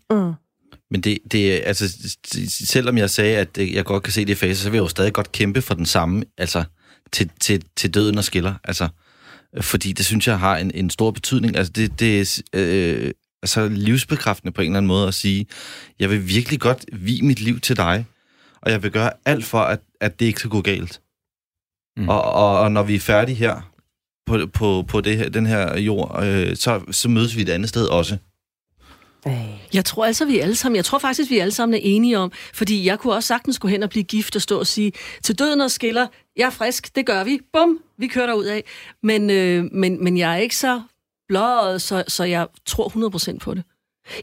Men det, det er- altså, selvom jeg sagde, at øh, jeg godt kan se det i faser, så vil jeg jo stadig godt kæmpe for den samme, altså til, til, til døden og skiller. Altså, fordi det synes jeg har en, en stor betydning. Altså, det, det er øh, altså, livsbekræftende på en eller anden måde at sige, jeg vil virkelig godt vie mit liv til dig, og jeg vil gøre alt for, at, at det ikke skal gå galt. Mm. Og, og, og når vi er færdige her, på, på, på det her, den her jord, øh, så, så mødes vi et andet sted også. Jeg tror altså, vi er alle sammen, jeg tror faktisk, vi alle sammen er enige om, fordi jeg kunne også sagtens gå hen og blive gift og stå og sige, til døden og skiller, jeg er frisk, det gør vi, bum, vi kører derud af. Men, øh, men, men jeg er ikke så blåret, så, så jeg tror 100% på det.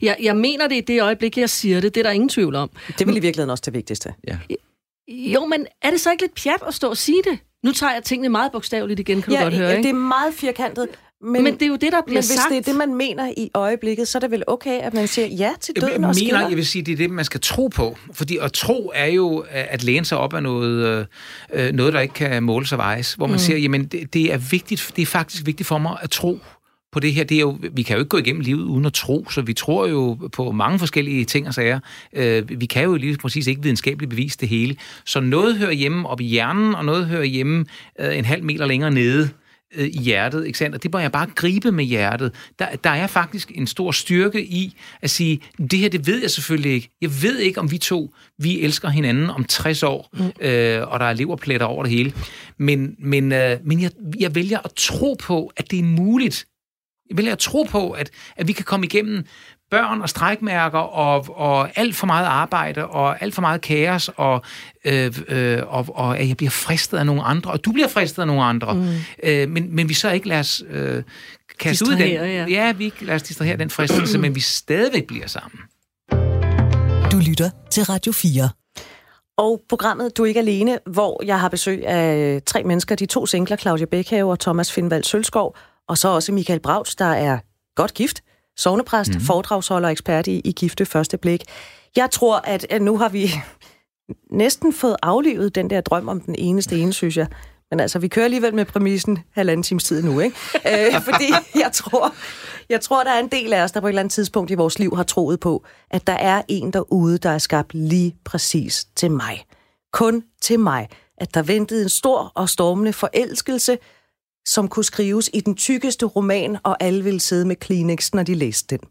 Jeg, jeg mener det i det øjeblik, jeg siger det, det er der ingen tvivl om. Det vil i virkeligheden også det vigtigste. Jo, men er det så ikke lidt pjat at stå og sige det? Nu tager jeg tingene meget bogstaveligt igen, kan du godt høre, ja, ikke? det er meget firkantet. Men, Men det er jo det, der bliver men hvis sagt. det er det, man mener i øjeblikket, så er det vel okay, at man siger ja til Jeg døden og mener, skiller? jeg vil sige, det er det, man skal tro på. Fordi at tro er jo at læne sig op af noget, øh, noget der ikke kan måles og vejes. Hvor man mm. siger, jamen det, det er vigtigt, det er faktisk vigtigt for mig at tro på det her. Det er jo, vi kan jo ikke gå igennem livet uden at tro, så vi tror jo på mange forskellige ting og sager. Øh, vi kan jo lige præcis ikke videnskabeligt bevise det hele. Så noget hører hjemme op i hjernen, og noget hører hjemme øh, en halv meter længere nede øh, i hjertet, ikke sandt? Og det må jeg bare gribe med hjertet. Der, der er faktisk en stor styrke i at sige, det her, det ved jeg selvfølgelig ikke. Jeg ved ikke, om vi to, vi elsker hinanden om 60 år, mm. øh, og der er leverpletter over det hele. Men, men, øh, men jeg, jeg vælger at tro på, at det er muligt. Jeg vælger at tro på, at, at vi kan komme igennem børn og strækmærker og, og alt for meget arbejde og alt for meget kaos og, øh, øh, og, og at jeg bliver fristet af nogle andre, og du bliver fristet af nogle andre. Mm. Øh, men, men vi så ikke lader os øh, kaste ud den. Ja. ja, vi ikke lader os distrahere den fristelse, men vi stadigvæk bliver sammen. Du lytter til Radio 4. Og programmet Du er ikke alene, hvor jeg har besøg af tre mennesker, de to singler, Claudia Bækhave og Thomas Findvald Sølskov, og så også Michael Brauts, der er godt gift, sovnepræst, mm. foredragsholder og ekspert i, i gifte første blik. Jeg tror, at, at nu har vi næsten fået aflivet den der drøm om den eneste ene, synes jeg. Men altså, vi kører alligevel med præmissen halvanden times tid nu, ikke? øh, fordi jeg tror, jeg tror, der er en del af os, der på et eller andet tidspunkt i vores liv har troet på, at der er en derude, der er skabt lige præcis til mig. Kun til mig. At der ventede en stor og stormende forelskelse, som kunne skrives i den tykkeste roman, og alle ville sidde med Kleenex, når de læste den.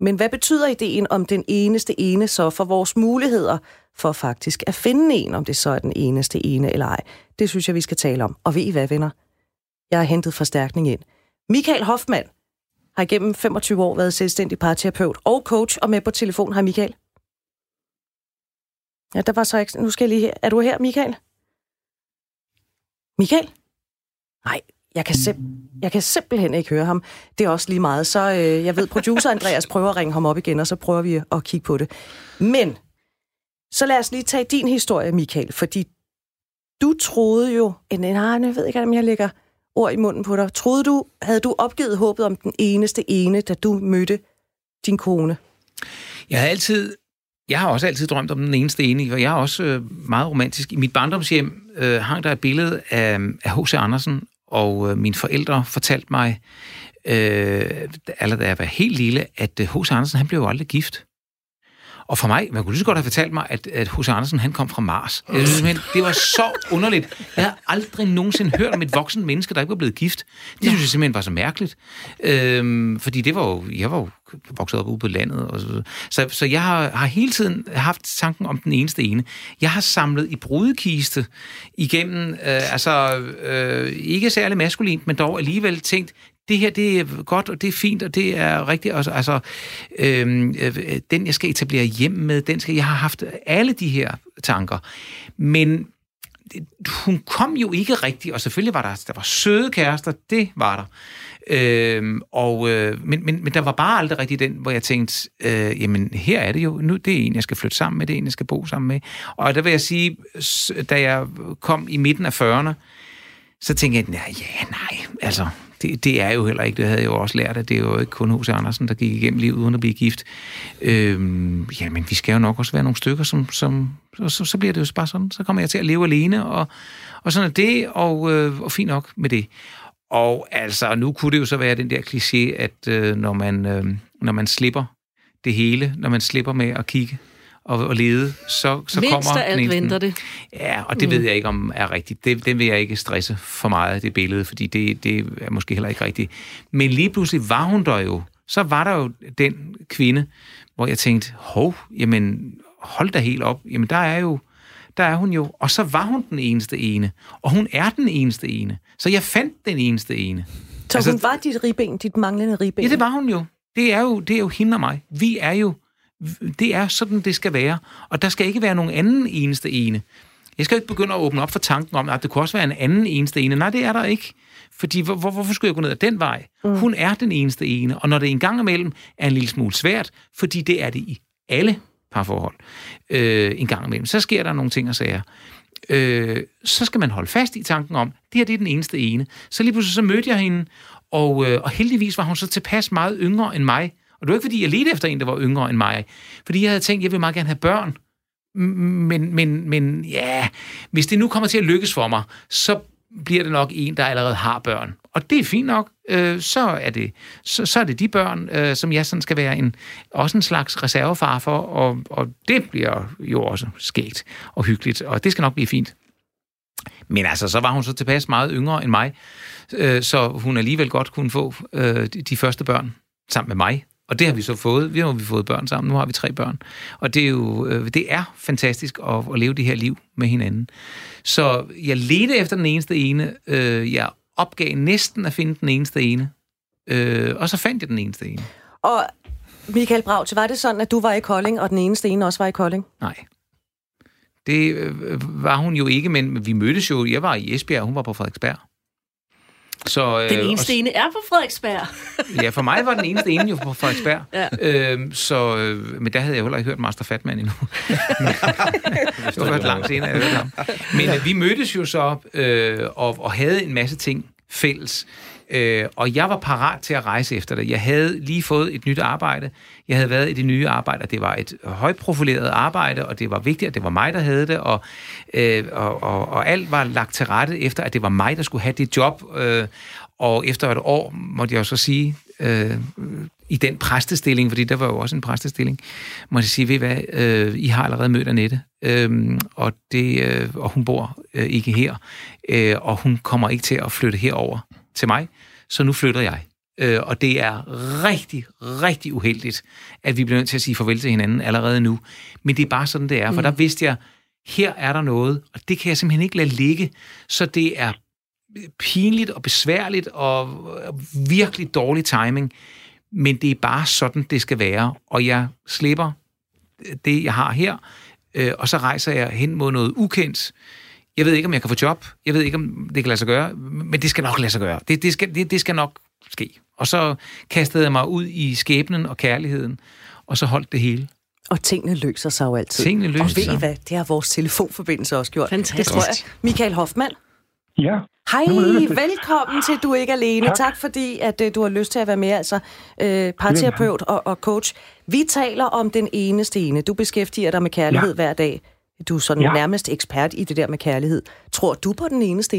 Men hvad betyder ideen om den eneste ene så for vores muligheder for faktisk at finde en, om det så er den eneste ene eller ej. Det synes jeg, vi skal tale om. Og ved I hvad, venner? Jeg har hentet forstærkning ind. Michael Hoffmann har igennem 25 år været selvstændig parterapeut og coach, og med på telefon. har Michael. Ja, der var så ikke... Nu skal jeg lige her. Er du her, Michael? Michael? Nej, jeg kan, simp- jeg kan simpelthen ikke høre ham. Det er også lige meget. Så øh, jeg ved, producer Andreas prøver at ringe ham op igen, og så prøver vi at kigge på det. Men, så lad os lige tage din historie, Michael, fordi du troede jo... Nej, ah, jeg ved ikke, om jeg lægger ord i munden på dig. Troede du, havde du opgivet håbet om den eneste ene, da du mødte din kone? Jeg har altid jeg har også altid drømt om den eneste ene, og jeg er også øh, meget romantisk. I mit barndomshjem øh, hang der et billede af H.C. Andersen, og øh, mine forældre fortalte mig, øh, allerede da jeg var helt lille, at H.C. Øh, Andersen han blev jo aldrig gift. Og for mig, man kunne lige så godt have fortalt mig, at, at H.C. Andersen han kom fra Mars. Jeg synes, det var så underligt. Jeg har aldrig nogensinde hørt om et voksen menneske, der ikke var blevet gift. Det synes jeg simpelthen var så mærkeligt. Øhm, fordi det var jo, jeg var jo vokset op ude på landet. Og så, så, så jeg har, har hele tiden haft tanken om den eneste ene. Jeg har samlet i brudekiste igennem, øh, altså øh, ikke særlig maskulint, men dog alligevel tænkt, det her, det er godt, og det er fint, og det er rigtigt. Altså, altså øhm, øh, den, jeg skal etablere hjem med, den skal, jeg har haft alle de her tanker. Men hun kom jo ikke rigtigt, og selvfølgelig var der, der var søde kærester, det var der. Øhm, og, øh, men, men, men der var bare aldrig rigtig den, hvor jeg tænkte, øh, jamen her er det jo, nu det er en, jeg skal flytte sammen med, det er en, jeg skal bo sammen med. Og der vil jeg sige, da jeg kom i midten af 40'erne, så tænkte jeg, nej, ja, nej, altså, det, det er jo heller ikke, det havde jeg jo også lært, at det er jo ikke kun H.C. Andersen, der gik igennem livet uden at blive gift. Øhm, ja, men vi skal jo nok også være nogle stykker, som, som så, så, så bliver det jo bare sådan, så kommer jeg til at leve alene, og, og sådan er det, og, øh, og fint nok med det. Og altså, nu kunne det jo så være den der kliché, at øh, når, man, øh, når man slipper det hele, når man slipper med at kigge og, og lede, så, så Mindst kommer... alt næsten, venter det. Ja, og det mm. ved jeg ikke, om er rigtigt. Det, det vil jeg ikke stresse for meget, det billede, fordi det, det er måske heller ikke rigtigt. Men lige pludselig var hun der jo. Så var der jo den kvinde, hvor jeg tænkte, hov, jamen, hold da helt op. Jamen, der er jo der er hun jo. Og så var hun den eneste ene. Og hun er den eneste ene. Så jeg fandt den eneste ene. Så altså, hun var dit ribben, dit manglende ribben? Ja, det var hun jo. Det er jo, det er jo hende og mig. Vi er jo det er sådan, det skal være. Og der skal ikke være nogen anden eneste ene. Jeg skal ikke begynde at åbne op for tanken om, at det kunne også være en anden eneste ene. Nej, det er der ikke. Fordi hvor, hvorfor skulle jeg gå ned ad den vej? Mm. Hun er den eneste ene. Og når det en gang imellem er en lille smule svært, fordi det er det i alle parforhold øh, en gang imellem, så sker der nogle ting og sager. Øh, så skal man holde fast i tanken om, det her det er den eneste ene. Så lige pludselig så mødte jeg hende, og, øh, og heldigvis var hun så tilpas meget yngre end mig, og det var ikke, fordi jeg ledte efter en, der var yngre end mig. Fordi jeg havde tænkt, jeg vil meget gerne have børn. Men, men, men ja, hvis det nu kommer til at lykkes for mig, så bliver det nok en, der allerede har børn. Og det er fint nok. Øh, så, er det, så, så er det de børn, øh, som jeg sådan skal være en, også en slags reservefar for, og, og det bliver jo også skægt og hyggeligt, og det skal nok blive fint. Men altså, så var hun så tilpas meget yngre end mig, øh, så hun alligevel godt kunne få øh, de, de første børn sammen med mig. Og det har vi så fået. Vi har vi fået børn sammen. Nu har vi tre børn. Og det er jo øh, det er fantastisk at, at leve det her liv med hinanden. Så jeg ledte efter den eneste ene. Øh, jeg opgav næsten at finde den eneste ene. Øh, og så fandt jeg den eneste ene. Og Michael Braut, var det sådan, at du var i Kolding, og den eneste ene også var i Kolding? Nej. Det var hun jo ikke, men vi mødtes jo. Jeg var i Esbjerg, og hun var på Frederiksberg. Så, øh, den eneste og, ene er på Frederiksberg. ja, for mig var den eneste ene jo på Frederiksberg. Ja. Øhm, så, øh, men der havde jeg heller ikke hørt Master Fatman endnu. det var et langt senere, jeg hørte ham. Men øh, vi mødtes jo så øh, og, og havde en masse ting fælles. Øh, og jeg var parat til at rejse efter det. Jeg havde lige fået et nyt arbejde. Jeg havde været i det nye arbejde, og det var et højprofileret arbejde, og det var vigtigt, at det var mig, der havde det, og, øh, og, og, og alt var lagt til rette efter, at det var mig, der skulle have det job. Øh, og efter et år, måtte jeg jo så sige, øh, i den præstestilling, fordi der var jo også en præstestilling, måtte jeg sige, ved hvad, øh, I har allerede mødt Annette, øh, og, det, øh, og hun bor øh, ikke her, øh, og hun kommer ikke til at flytte herover til mig, så nu flytter jeg. Øh, og det er rigtig, rigtig uheldigt, at vi bliver nødt til at sige farvel til hinanden allerede nu. Men det er bare sådan, det er. For der vidste jeg, her er der noget, og det kan jeg simpelthen ikke lade ligge. Så det er pinligt og besværligt og virkelig dårlig timing. Men det er bare sådan, det skal være. Og jeg slipper det, jeg har her, øh, og så rejser jeg hen mod noget ukendt. Jeg ved ikke, om jeg kan få job. Jeg ved ikke, om det kan lade sig gøre. Men det skal nok lade sig gøre. Det, det, skal, det, det skal nok ske. Og så kastede jeg mig ud i skæbnen og kærligheden, og så holdt det hele. Og tingene løser sig jo altid. Tingene løser og ved sig. I hvad? Det har vores telefonforbindelse også gjort. Fantastisk. Det tror jeg. Michael Hoffmann. Ja. Hej, velkommen til Du er ikke alene. Tak, Tak. fordi, at uh, du har lyst til at være med, altså øh, parterapeut og, og coach. Vi taler om den eneste ene. Du beskæftiger dig med kærlighed ja. hver dag. Du er sådan ja. Ja. nærmest ekspert i det der med kærlighed. Tror du på den ene? Se,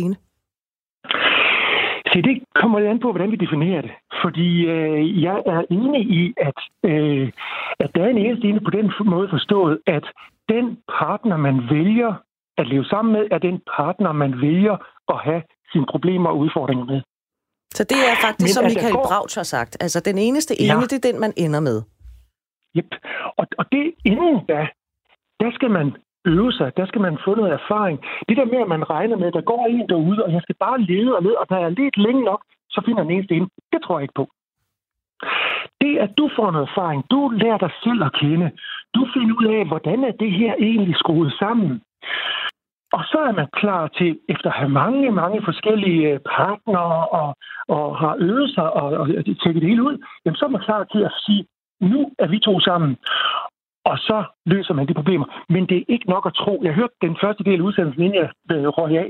det kommer lidt an på, hvordan vi definerer det. Fordi øh, jeg er enig i, at, øh, at der er en eneste ene på den måde forstået, at den partner, man vælger at leve sammen med, er den partner, man vælger at have sine problemer og udfordringer med. Så det er faktisk, Men som der Michael går- Brauch har sagt. Altså, den eneste Ja. ene, det er den, man ender med. Yep. Og, og det inden da, der skal man øve sig, der skal man få noget erfaring. Det der med, at man regner med, at der går en derude, og jeg skal bare lede og lede, og der er lidt længe nok, så finder den eneste ind. Det tror jeg ikke på. Det, at du får noget erfaring, du lærer dig selv at kende. Du finder ud af, hvordan er det her egentlig skruet sammen. Og så er man klar til, efter at have mange, mange forskellige øh, partnere og, og har øvet sig og, og tjekket det hele ud, jamen så er man klar til at sige, nu er vi to sammen. Og så løser man de problemer. Men det er ikke nok at tro. Jeg hørte den første del af udsendelsen, inden jeg øh, røg af.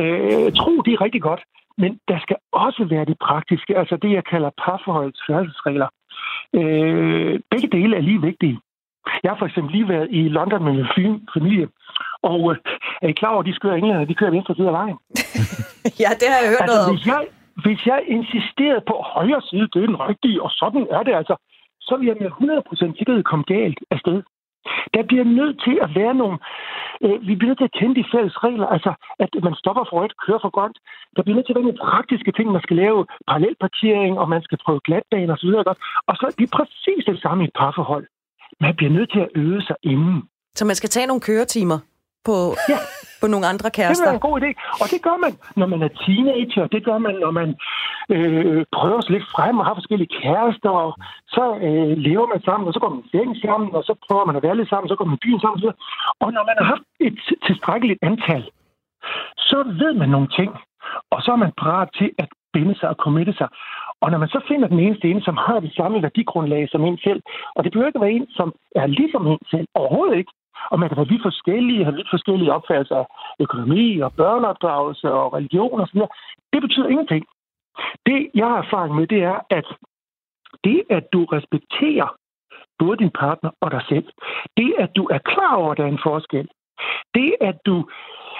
Øh, tro, det er rigtig godt. Men der skal også være det praktiske, altså det, jeg kalder parforholdets færdselsregler. Øh, begge dele er lige vigtige. Jeg har for eksempel lige været i London med min fam- familie, og øh, er I klar over, at de skøre englænder, de kører venstre side af vejen? ja, det har jeg hørt noget Altså, om. hvis jeg, hvis jeg insisterede på højre side, det er den rigtige, og sådan er det altså, så vil jeg med 100% sikkerhed komme galt afsted. Der bliver nødt til at være nogle... Øh, vi bliver nødt til at kende de fælles regler, altså at man stopper for rødt, kører for grønt. Der bliver nødt til at være nogle praktiske ting, man skal lave parallelparkering, og man skal prøve glatbaner osv. ikke? Og så er det præcis det samme i et parforhold. Man bliver nødt til at øve sig inden. Så man skal tage nogle køretimer på, Ja. på nogle andre Det er kærester. en god idé. Og det gør man, når man er teenager. Det gør man, når man øh, prøver sig lidt frem og har forskellige kærester. Og så øh, lever man sammen, og så går man i seng sammen, og så prøver man at være lidt sammen, så går man i byen sammen. Og når man har haft et tilstrækkeligt antal, så ved man nogle ting. Og så er man parat til at binde sig og committe sig. Og når man så finder den eneste ene, som har det samme værdigrundlag som en selv, og det behøver ikke være en, som er ligesom en selv, overhovedet ikke. Og man kan have vidt forskellige, have vidt forskellige opfattelser af økonomi og børneopdragelse og religion osv. Det betyder ingenting. Det, jeg har erfaring med, det er, at det, at du respekterer både din partner og dig selv, det, at du er klar over, at der er en forskel, det, at du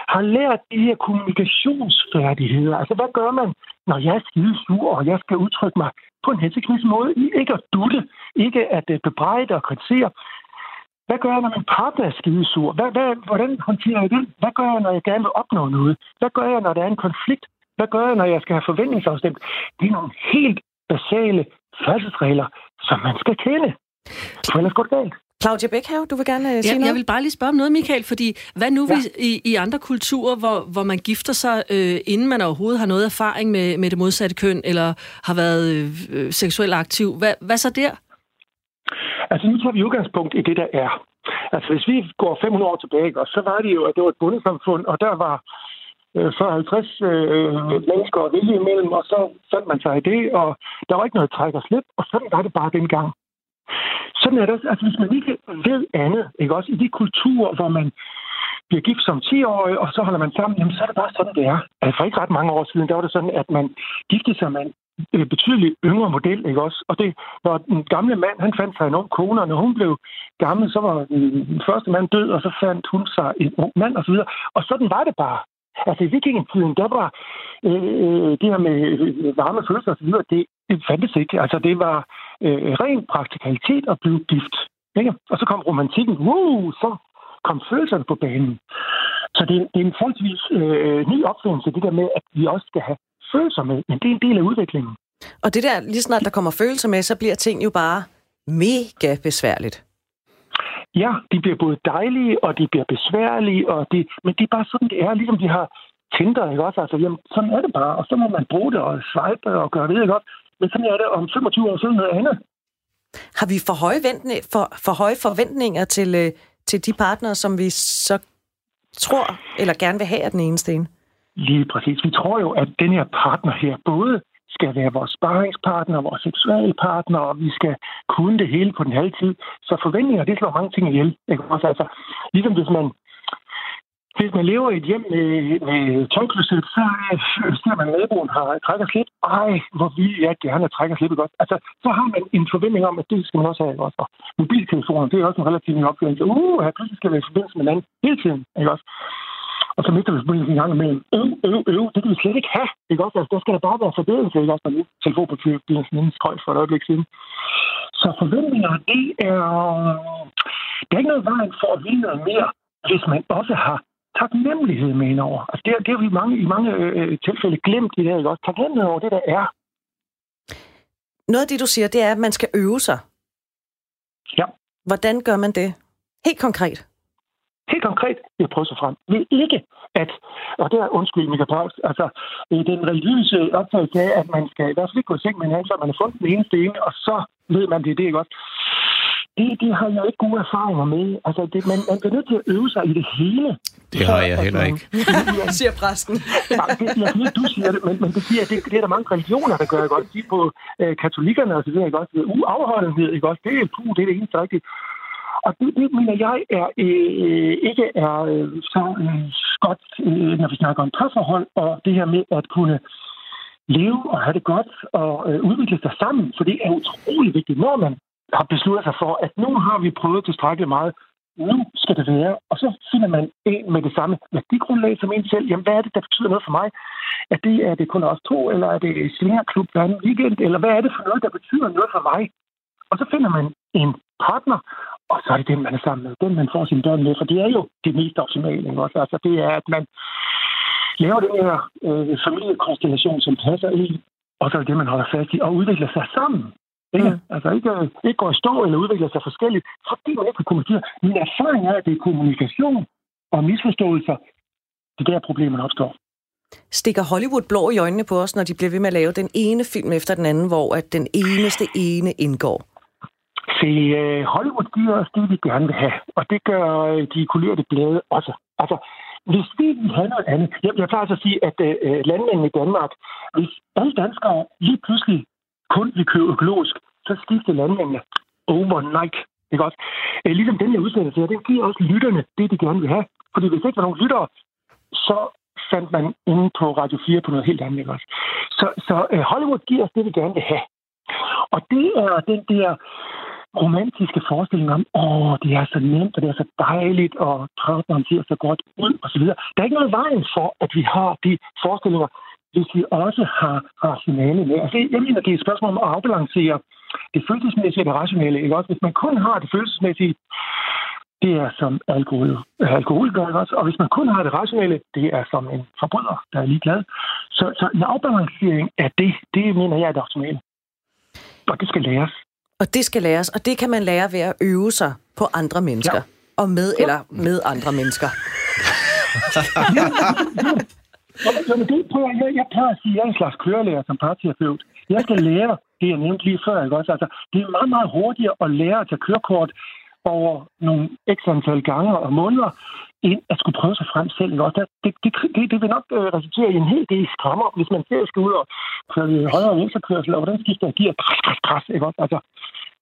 har lært de her kommunikationsfærdigheder. Altså, hvad gør man, når jeg er skide sur, og jeg skal udtrykke mig på en hensigtsmæssig måde? Ikke at dutte, ikke at øh, bebrejde og kritisere. Hvad gør jeg, når min partner er skide sur? Hvad, hvad, hvordan håndterer jeg det? Hvad gør jeg, når jeg gerne vil opnå noget? Hvad gør jeg, når der er en konflikt? Hvad gør jeg, når jeg skal have forventningsafstemt? Det er nogle helt basale færdselsregler, som man skal kende. For ellers går det galt. Claudia Bækhav, du vil gerne sige Ja, noget? jeg vil bare lige spørge om noget, Michael, fordi hvad nu ja. hvis i, i andre kulturer, hvor, hvor man gifter sig, øh, inden man overhovedet har noget erfaring med, med det modsatte køn, eller har været øh, øh, seksuelt aktiv, hvad, hvad så der? Altså nu tager vi udgangspunkt i det, der er. Altså hvis vi går 500 år tilbage, så var det jo, at det var et bundesamfund, og der var øh, 40-50 øh, mennesker at vælge imellem, og så fandt man sig i det, og der var ikke noget træk og slip, og sådan var det bare dengang. Sådan er det også. Altså hvis man ikke ved andet, ikke også i de kulturer, hvor man bliver gift som 10-årig, og så holder man sammen, jamen så er det bare sådan, det er. Altså for ikke ret mange år siden, der var det sådan, at man giftede sig med en betydeligt yngre model, ikke også? Og det, når den gamle mand, han fandt sig en ung kone, og når hun blev gammel, så var den første mand død, og så fandt hun sig en ung mand, og så videre. Og sådan var det bare. Altså i vikingetiden, der var øh, øh det her med øh, varme følelser osv., det, det fandtes ikke. Altså det var øh, ren praktikalitet at blive gift. Ikke? Og så kom romantikken, wow, så kom følelserne på banen. Så det, det er en forholdsvis øh, ny opfindelse, det der med, at vi også skal have følelser med, men det er en del af udviklingen. Og det der, lige snart der kommer følelser med, så bliver ting jo bare mega besværligt. Ja, de bliver både dejlige, og de bliver besværlige, og de, men det er bare sådan, det er, ligesom de har Tinder, ikke også? Altså, jamen, sådan er det bare, og så må man bruge det og swipe og gøre det, ikke også? Men sådan er det om 25 år, siden noget andet. Har vi for høje, for, for høje forventninger til, øh, til de partnere, som vi så tror eller gerne vil have af den ene sten? Lige præcis. Vi tror jo, at den her partner her både skal være vores sparringspartner, vores seksuelle partner, og vi skal kunne det hele på den halve tid. Så forventninger, det slår mange ting ihjel. Ikke? Også, altså, ligesom hvis man hvis man lever i et hjem med, med tøjklosset, så ser man, at naboen har trækker slip. Ej, hvor vil jeg gerne trækker slippet godt. Altså, så har man en forventning om, at det skal man også have. Også. Og mobiltelefoner, det er også en relativt ny opførelse. Uh, her pludselig skal være i forbindelse med hinanden hele tiden. Ikke også? Og så mister vi forbindelsen en gang imellem. Øv, øv, øv, det kan vi slet ikke have. Ikke også? Altså, der skal der bare være forbindelse. Ikke også? Nu telefonpapiret bliver sådan en skrøjt for et øjeblik siden. Så forventninger, det er... Der er ikke noget vejen for at vide noget mere, hvis man også har taknemmelighed med indover. Altså det, det har vi mange, i mange øh, tilfælde glemt i det her, ikke også? Taknemmelighed over det, der er. Noget af det, du siger, det er, at man skal øve sig. Ja. Hvordan gør man det? Helt konkret. Helt konkret, jeg prøver sig frem, vil ikke at, og det er undskyld, Mika Paus, altså den religiøse opfattelse af, at man skal i hvert fald ikke gå i seng med hinanden, så man har fundet den eneste ene, og så ved man, det er det, ikke også? Det, det har jeg ikke gode erfaringer med. Altså, det, man, man bliver nødt til at øve sig i det hele. Det har jeg heller ikke. siger præsten. Nej, det, jeg siger, du siger det, men, men det, siger, det, det er der mange religioner, der gør, ikke også? De på øh, katolikkerne og så videre, ikke også? Uafholdenhed, ikke også? Det er, puh, det er det eneste rigtigt. Og det, det mener jeg er øh, øh, ikke er øh, så øh, godt, øh, når vi snakker om parforhold, og det her med at kunne leve og have det godt og øh, udvikle sig sammen, for det er utrolig vigtigt, når man har besluttet sig for, at nu har vi prøvet tilstrækkeligt meget, nu skal det være, og så finder man en med det samme værdigrundlag som en selv. Jamen, hvad er det, der betyder noget for mig? Er det, er det kun os to, eller er det svingerklub hver anden weekend, eller hvad er det for noget, der betyder noget for mig? Og så finder man en partner, og så er det den, man er sammen med, den man får sine børn med, for det er jo det mest optimale. Ikke? Også? Altså, det er, at man laver den her øh, familiekonstellation, som passer i, og så er det det, man holder fast i, og udvikler sig sammen. Ikke? Mm. Altså ikke, ikke går i stå eller udvikler sig forskelligt, fordi man ikke kan kommunikere. Min erfaring er, at det er kommunikation og misforståelser, det er der problemerne opstår. Stikker Hollywood blå i øjnene på os, når de bliver ved med at lave den ene film efter den anden, hvor at den eneste ene indgår? Se, øh, Hollywood giver os det, vi gerne vil have, og det gør øh, de kulørte blade også. Altså, hvis vi vil have noget andet... Jeg, jeg plejer altså at sige, at øh, øh, landmændene i Danmark, hvis alle danskere lige pludselig kun vil købe økologisk, så skifter landmændene overnight. Ikke også? Øh, ligesom den her udsendelse her, den giver også lytterne det, de gerne vil have. Fordi hvis ikke var nogen lyttere, så fandt man inde på Radio 4 på noget helt andet. Ikke også? Så, så øh, Hollywood giver os det, vi gerne vil have. Og det er den der romantiske forestilling om, åh, det er så nemt, og det er så dejligt, og partneren ser så godt ud, og så videre. Der er ikke noget vejen for, at vi har de forestillinger, hvis vi også har rationale med. Altså, jeg mener, det er et spørgsmål om at afbalancere det følelsesmæssige og det rationelle. Ikke? Også hvis man kun har det følelsesmæssige, det er som alkohol, alkohol gør også. Og hvis man kun har det rationelle, det er som en forbryder, der er ligeglad. Så, så en afbalancering af det, det mener jeg er det optimale. Og det skal læres. Og det skal læres, og det kan man lære ved at øve sig på andre mennesker. Ja. Og med ja. eller med andre mennesker. Jamen, det prøver jeg, jeg plejer at sige, at jeg er en slags kørelærer som parterapeut. Jeg skal lære det, jeg nævnte lige før. Ikke også? Altså, det er meget, meget hurtigere at lære at tage kørekort over nogle ekstra antal gange og måneder, end at skulle prøve sig frem selv. Ikke? Det, det, det, det vil nok øh, resultere i en hel del skrammer, hvis man selv skal ud og køre i højre og hvordan skifter gear? Kras, kras, kras. Ikke? Også? Altså,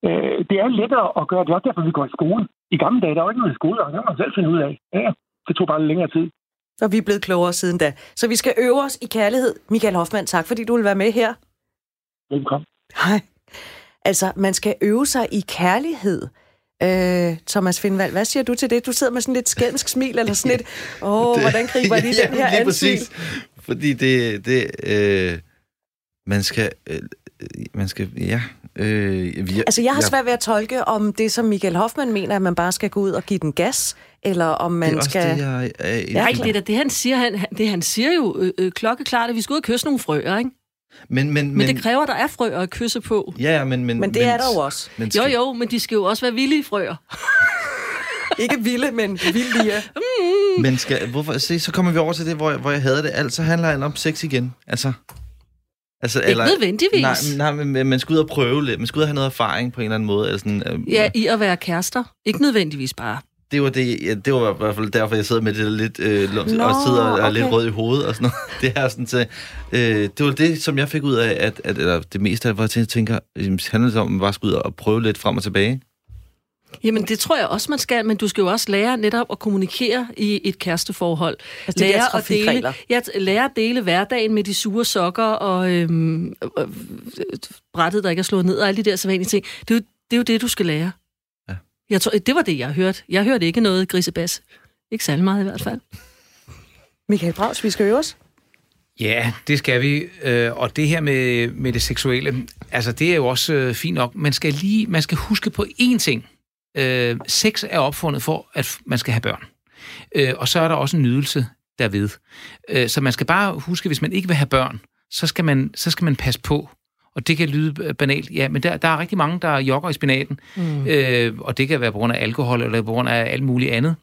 øh, det er lettere at gøre. Det er også derfor, vi går i skole. I gamle dage, der var ikke noget i skole, og det kan man selv finde ud af. Ja, det tog bare længere tid. Og vi er blevet klogere siden da. Så vi skal øve os i kærlighed. Michael Hoffmann, tak fordi du vil være med her. Velkommen. Hej. Altså, man skal øve sig i kærlighed. Øh, Thomas Findvald, hvad siger du til det? Du sidder med sådan lidt skænsk smil, eller sådan lidt, åh, oh, hvordan griber jeg lige ja, den her lige præcis. Fordi det, det øh, man skal, øh, man skal, ja, Øh, vi, altså, jeg har svært ved at tolke, om det, som Michael Hoffmann mener, at man bare skal gå ud og give den gas, eller om man det er skal... Det, jeg, er, ja, det, er det, han siger, han, det han siger jo øh, øh, klokkeklart, at vi skal ud og kysse nogle frøer, ikke? Men, men, Men, men det kræver, at der er frøer at kysse på. Ja, men, men, Men det er der jo også. Men Jo, skal- jo, men de skal jo også være villige frøer. Ikke vilde, men vildige. Men skal, hvorfor, se, så kommer vi over til det, hvor jeg, hvor jeg havde det. Altså handler alt om sex igen. Altså, altså Ikke nødvendigvis. Nej, nej, men- men man skal ud og prøve lidt. Man skal ud og have noget erfaring på en eller anden måde. Eller sådan, øh, Ja, i at være kærester. Ikke nødvendigvis bare. Det var, det, ja, det var i hvert fald derfor, jeg sidder med det der lidt, øh, lunds, Nå, og sidder og er okay. lidt rød i hovedet og sådan noget. Det er sådan til, øh, det var det, som jeg fik ud af, at, at eller det meste af, hvor jeg tænker, handler det om, at man bare skal ud og prøve lidt frem og tilbage. Jamen, det tror jeg også, man skal, men du skal jo også lære netop at kommunikere i et kæresteforhold. Altså, lære, at dele, ja, lære at dele hverdagen med de sure sokker og øhm, øh, øh, brættet, der ikke er slået ned, og alle de der sædvanlige ting. Det er, jo, det er jo det, du skal lære. Ja. Jeg tror, det var det, jeg hørte. Jeg hørte ikke noget grisebas. Ikke særlig meget i hvert fald. Michael Braus, vi skal øve os. Ja, det skal vi. Øh, Og det her med, med det seksuelle, altså det er jo også øh, fint nok. Man skal lige, man skal huske på én ting. Øh, sex er opfundet for, at man skal have børn. Og så er der også en nydelse derved. Så man skal bare huske, hvis man ikke vil have børn, så skal man, så skal man passe på. Og det kan lyde banalt, ja, men der, der er rigtig mange, der jogger i spinaten, mm. øh, og det kan være på grund af alkohol eller på grund af alt muligt andet,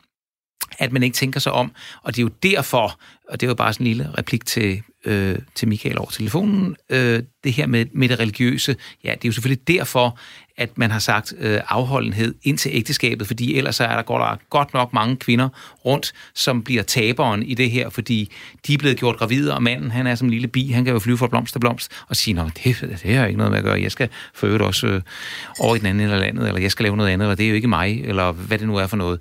at man ikke tænker sig om. Og det er jo derfor, og det er jo bare sådan en lille replik til, øh, til Michael over telefonen, øh, det her med, med det religiøse, ja, det er jo selvfølgelig derfor, at man har sagt øh, afholdenhed ind til ægteskabet, fordi ellers så er der godt, der godt nok mange kvinder rundt, som bliver taberen i det her, fordi de er blevet gjort gravide, og manden, han er som en lille bi, han kan jo flyve fra blomst til blomst, og sige, nå, det, det har ikke noget med at gøre, jeg skal for øvrigt også øh, over i den anden eller landet, eller jeg skal lave noget andet, eller det er jo ikke mig, eller hvad det nu er for noget.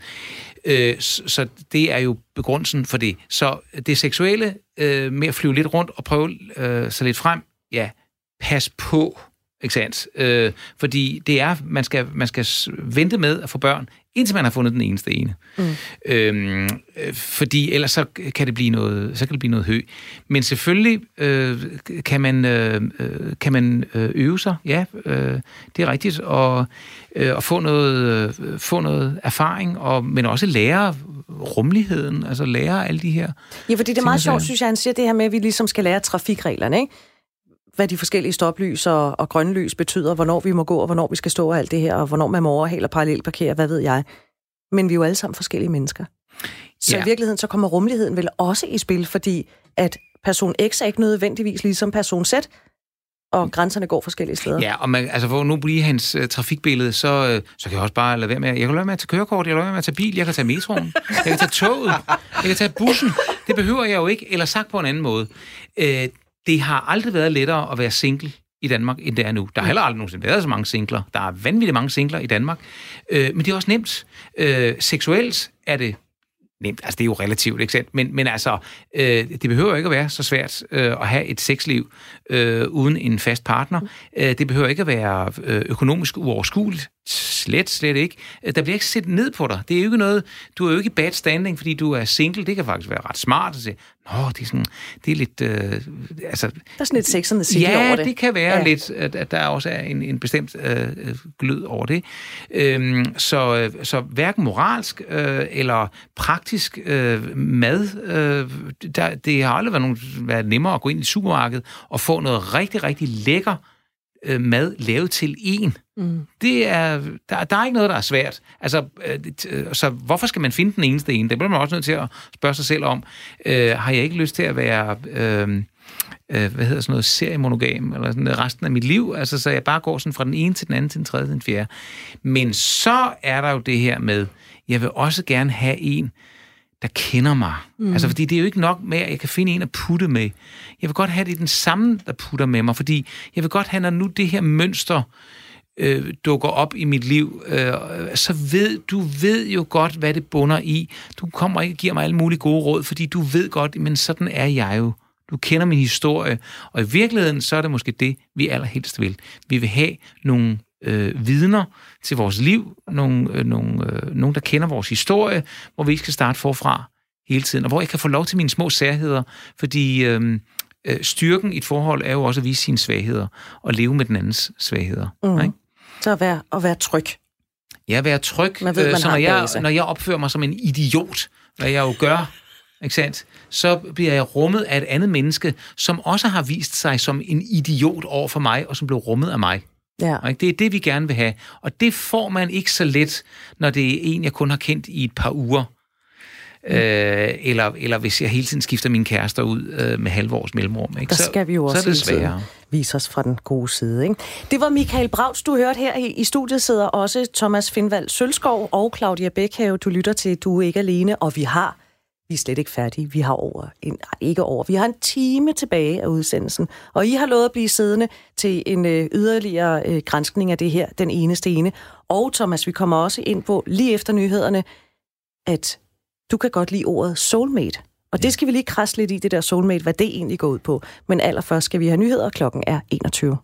Øh, så, det er jo begrundelsen for det. Så det seksuelle øh, med at flyve lidt rundt og prøve øh, sig lidt frem, ja, pas på, ikke sandt? Øh, fordi det er, man skal, man skal vente med at få børn, indtil man har fundet den eneste ene. Mm. Øhm, øh, fordi ellers så kan det blive noget, så kan det blive noget hø. Men selvfølgelig øh, kan man, øh, øh, kan man øh, øve sig, ja, øh, det er rigtigt, og, øh, og få, noget, øh, få noget erfaring, og, men også lære rummeligheden, altså lære alle de her Ja, fordi det er meget sjovt, synes jeg, han siger det her med, at vi ligesom skal lære trafikreglerne, ikke? Hvad de forskellige stoplys og, og grønlys betyder, hvornår vi må gå, og hvornår vi skal stå og alt det her, og hvornår man må overhale og parallelparkere, hvad ved jeg. Men vi er jo alle sammen forskellige mennesker. Så Ja. i virkeligheden, så kommer rummeligheden vel også i spil, fordi at person X er ikke nødvendigvis ligesom person Z, og grænserne går forskellige steder. Ja, og man, altså for nu blive hans øh, trafikbillede, så, øh, så kan jeg også bare lade være med, jeg kan lade være med at tage kørekort, jeg kan lade være med at tage bil, jeg kan tage metroen, jeg kan tage toget, jeg kan tage bussen. Det behøver jeg jo ikke, eller sagt på en anden måde. Øh, det har aldrig været lettere at være single i Danmark, end det er nu. Der har heller aldrig nogensinde været så mange singler. Der er vanvittigt mange singler i Danmark. Øh, men det er også nemt. Øh, seksuelt er det nemt. Altså, det er jo relativt, ikke sandt? Men, men altså, øh, det behøver ikke at være så svært øh, at have et sexliv øh, uden en fast partner. Øh, det behøver ikke at være øh, økonomisk uoverskueligt. Slet, slet ikke. Øh, Der bliver ikke set ned på dig. Det er jo ikke noget, du er jo ikke i bad standing, fordi du er single. Det kan faktisk være ret smart at sige, nå, det er, sådan, det er lidt... Øh, altså, Der er sådan lidt sexende city ja, over det. det kan være Ja. ja. lidt, at, at der også er en, en bestemt øh, øh, glød over det. Øhm, så, øh, så hverken moralsk øh, eller praktisk øh, mad, øh, der, det har aldrig været, nogen, været nemmere at gå ind i supermarkedet og få noget rigtig, rigtig lækker øh, mad lavet til en. Mm. Det er, der, der er ikke noget, der er svært. Altså, øh, det- øh, så hvorfor skal man finde den eneste ene? Det bliver man også nødt til at spørge sig selv om. Øh, har jeg ikke lyst til at være... Øh, øh, hvad hedder sådan noget, seriemonogam, eller sådan resten af mit liv, altså så jeg bare går sådan fra den ene til den anden, til den tredje, til den fjerde. Men så er der jo det her med, jeg vil også gerne have en, der kender mig. Mm. Altså, fordi det er jo ikke nok med, at jeg kan finde en at putte med. Jeg vil godt have, det den samme, der putter med mig, fordi jeg vil godt have, når nu det her mønster øh, dukker op i mit liv, øh, så ved du ved jo godt, hvad det bunder i. Du kommer ikke og giver mig alle mulige gode råd, fordi du ved godt, men sådan er jeg jo. Du kender min historie, og i virkeligheden, så er det måske det, vi allerhelst vil. Vi vil have nogle øh, vidner til vores liv, nogle, øh, nogle, øh, nogen, der kender vores historie, hvor vi ikke skal starte forfra hele tiden, og hvor jeg kan få lov til mine små særheder, fordi øh, øh, styrken i et forhold er jo også at vise sine svagheder, og leve med den andens svagheder. Mm. Ikke? Så at være, at være tryg. Ja, være tryg, Man ved, øh, man så når jeg, når jeg opfører mig som en idiot, hvad jeg jo gør ikke sandt? så bliver jeg rummet af et andet menneske, som også har vist sig som en idiot over for mig, og som blev rummet af mig. Ja. Ikke? Det er det, vi gerne vil have. Og det får man ikke så let, når det er en, jeg kun har kendt i et par uger. Mm. Øh, eller, eller hvis jeg hele tiden skifter mine kærester ud øh, med halvårs mellemrum. Ikke? Der skal vi jo også så er det sværere. vise os fra den gode side. Ikke? Det var Michael Brauts, du hørte her i, studiet, sidder også Thomas Findvald Sølskov og Claudia Bækhave. Du lytter til Du er ikke alene, og vi har, vi er slet ikke færdige, vi har over, en, ikke over, vi har en time tilbage af udsendelsen, og I har lovet at blive siddende til en øh, yderligere øh, grænskning af det her, den eneste ene. Og Thomas, vi kommer også ind på lige efter nyhederne, at du kan godt lide ordet soulmate. Og det skal vi lige krasse lidt i, det der soulmate, hvad det egentlig går ud på. Men allerførst skal vi have nyheder, klokken er 21.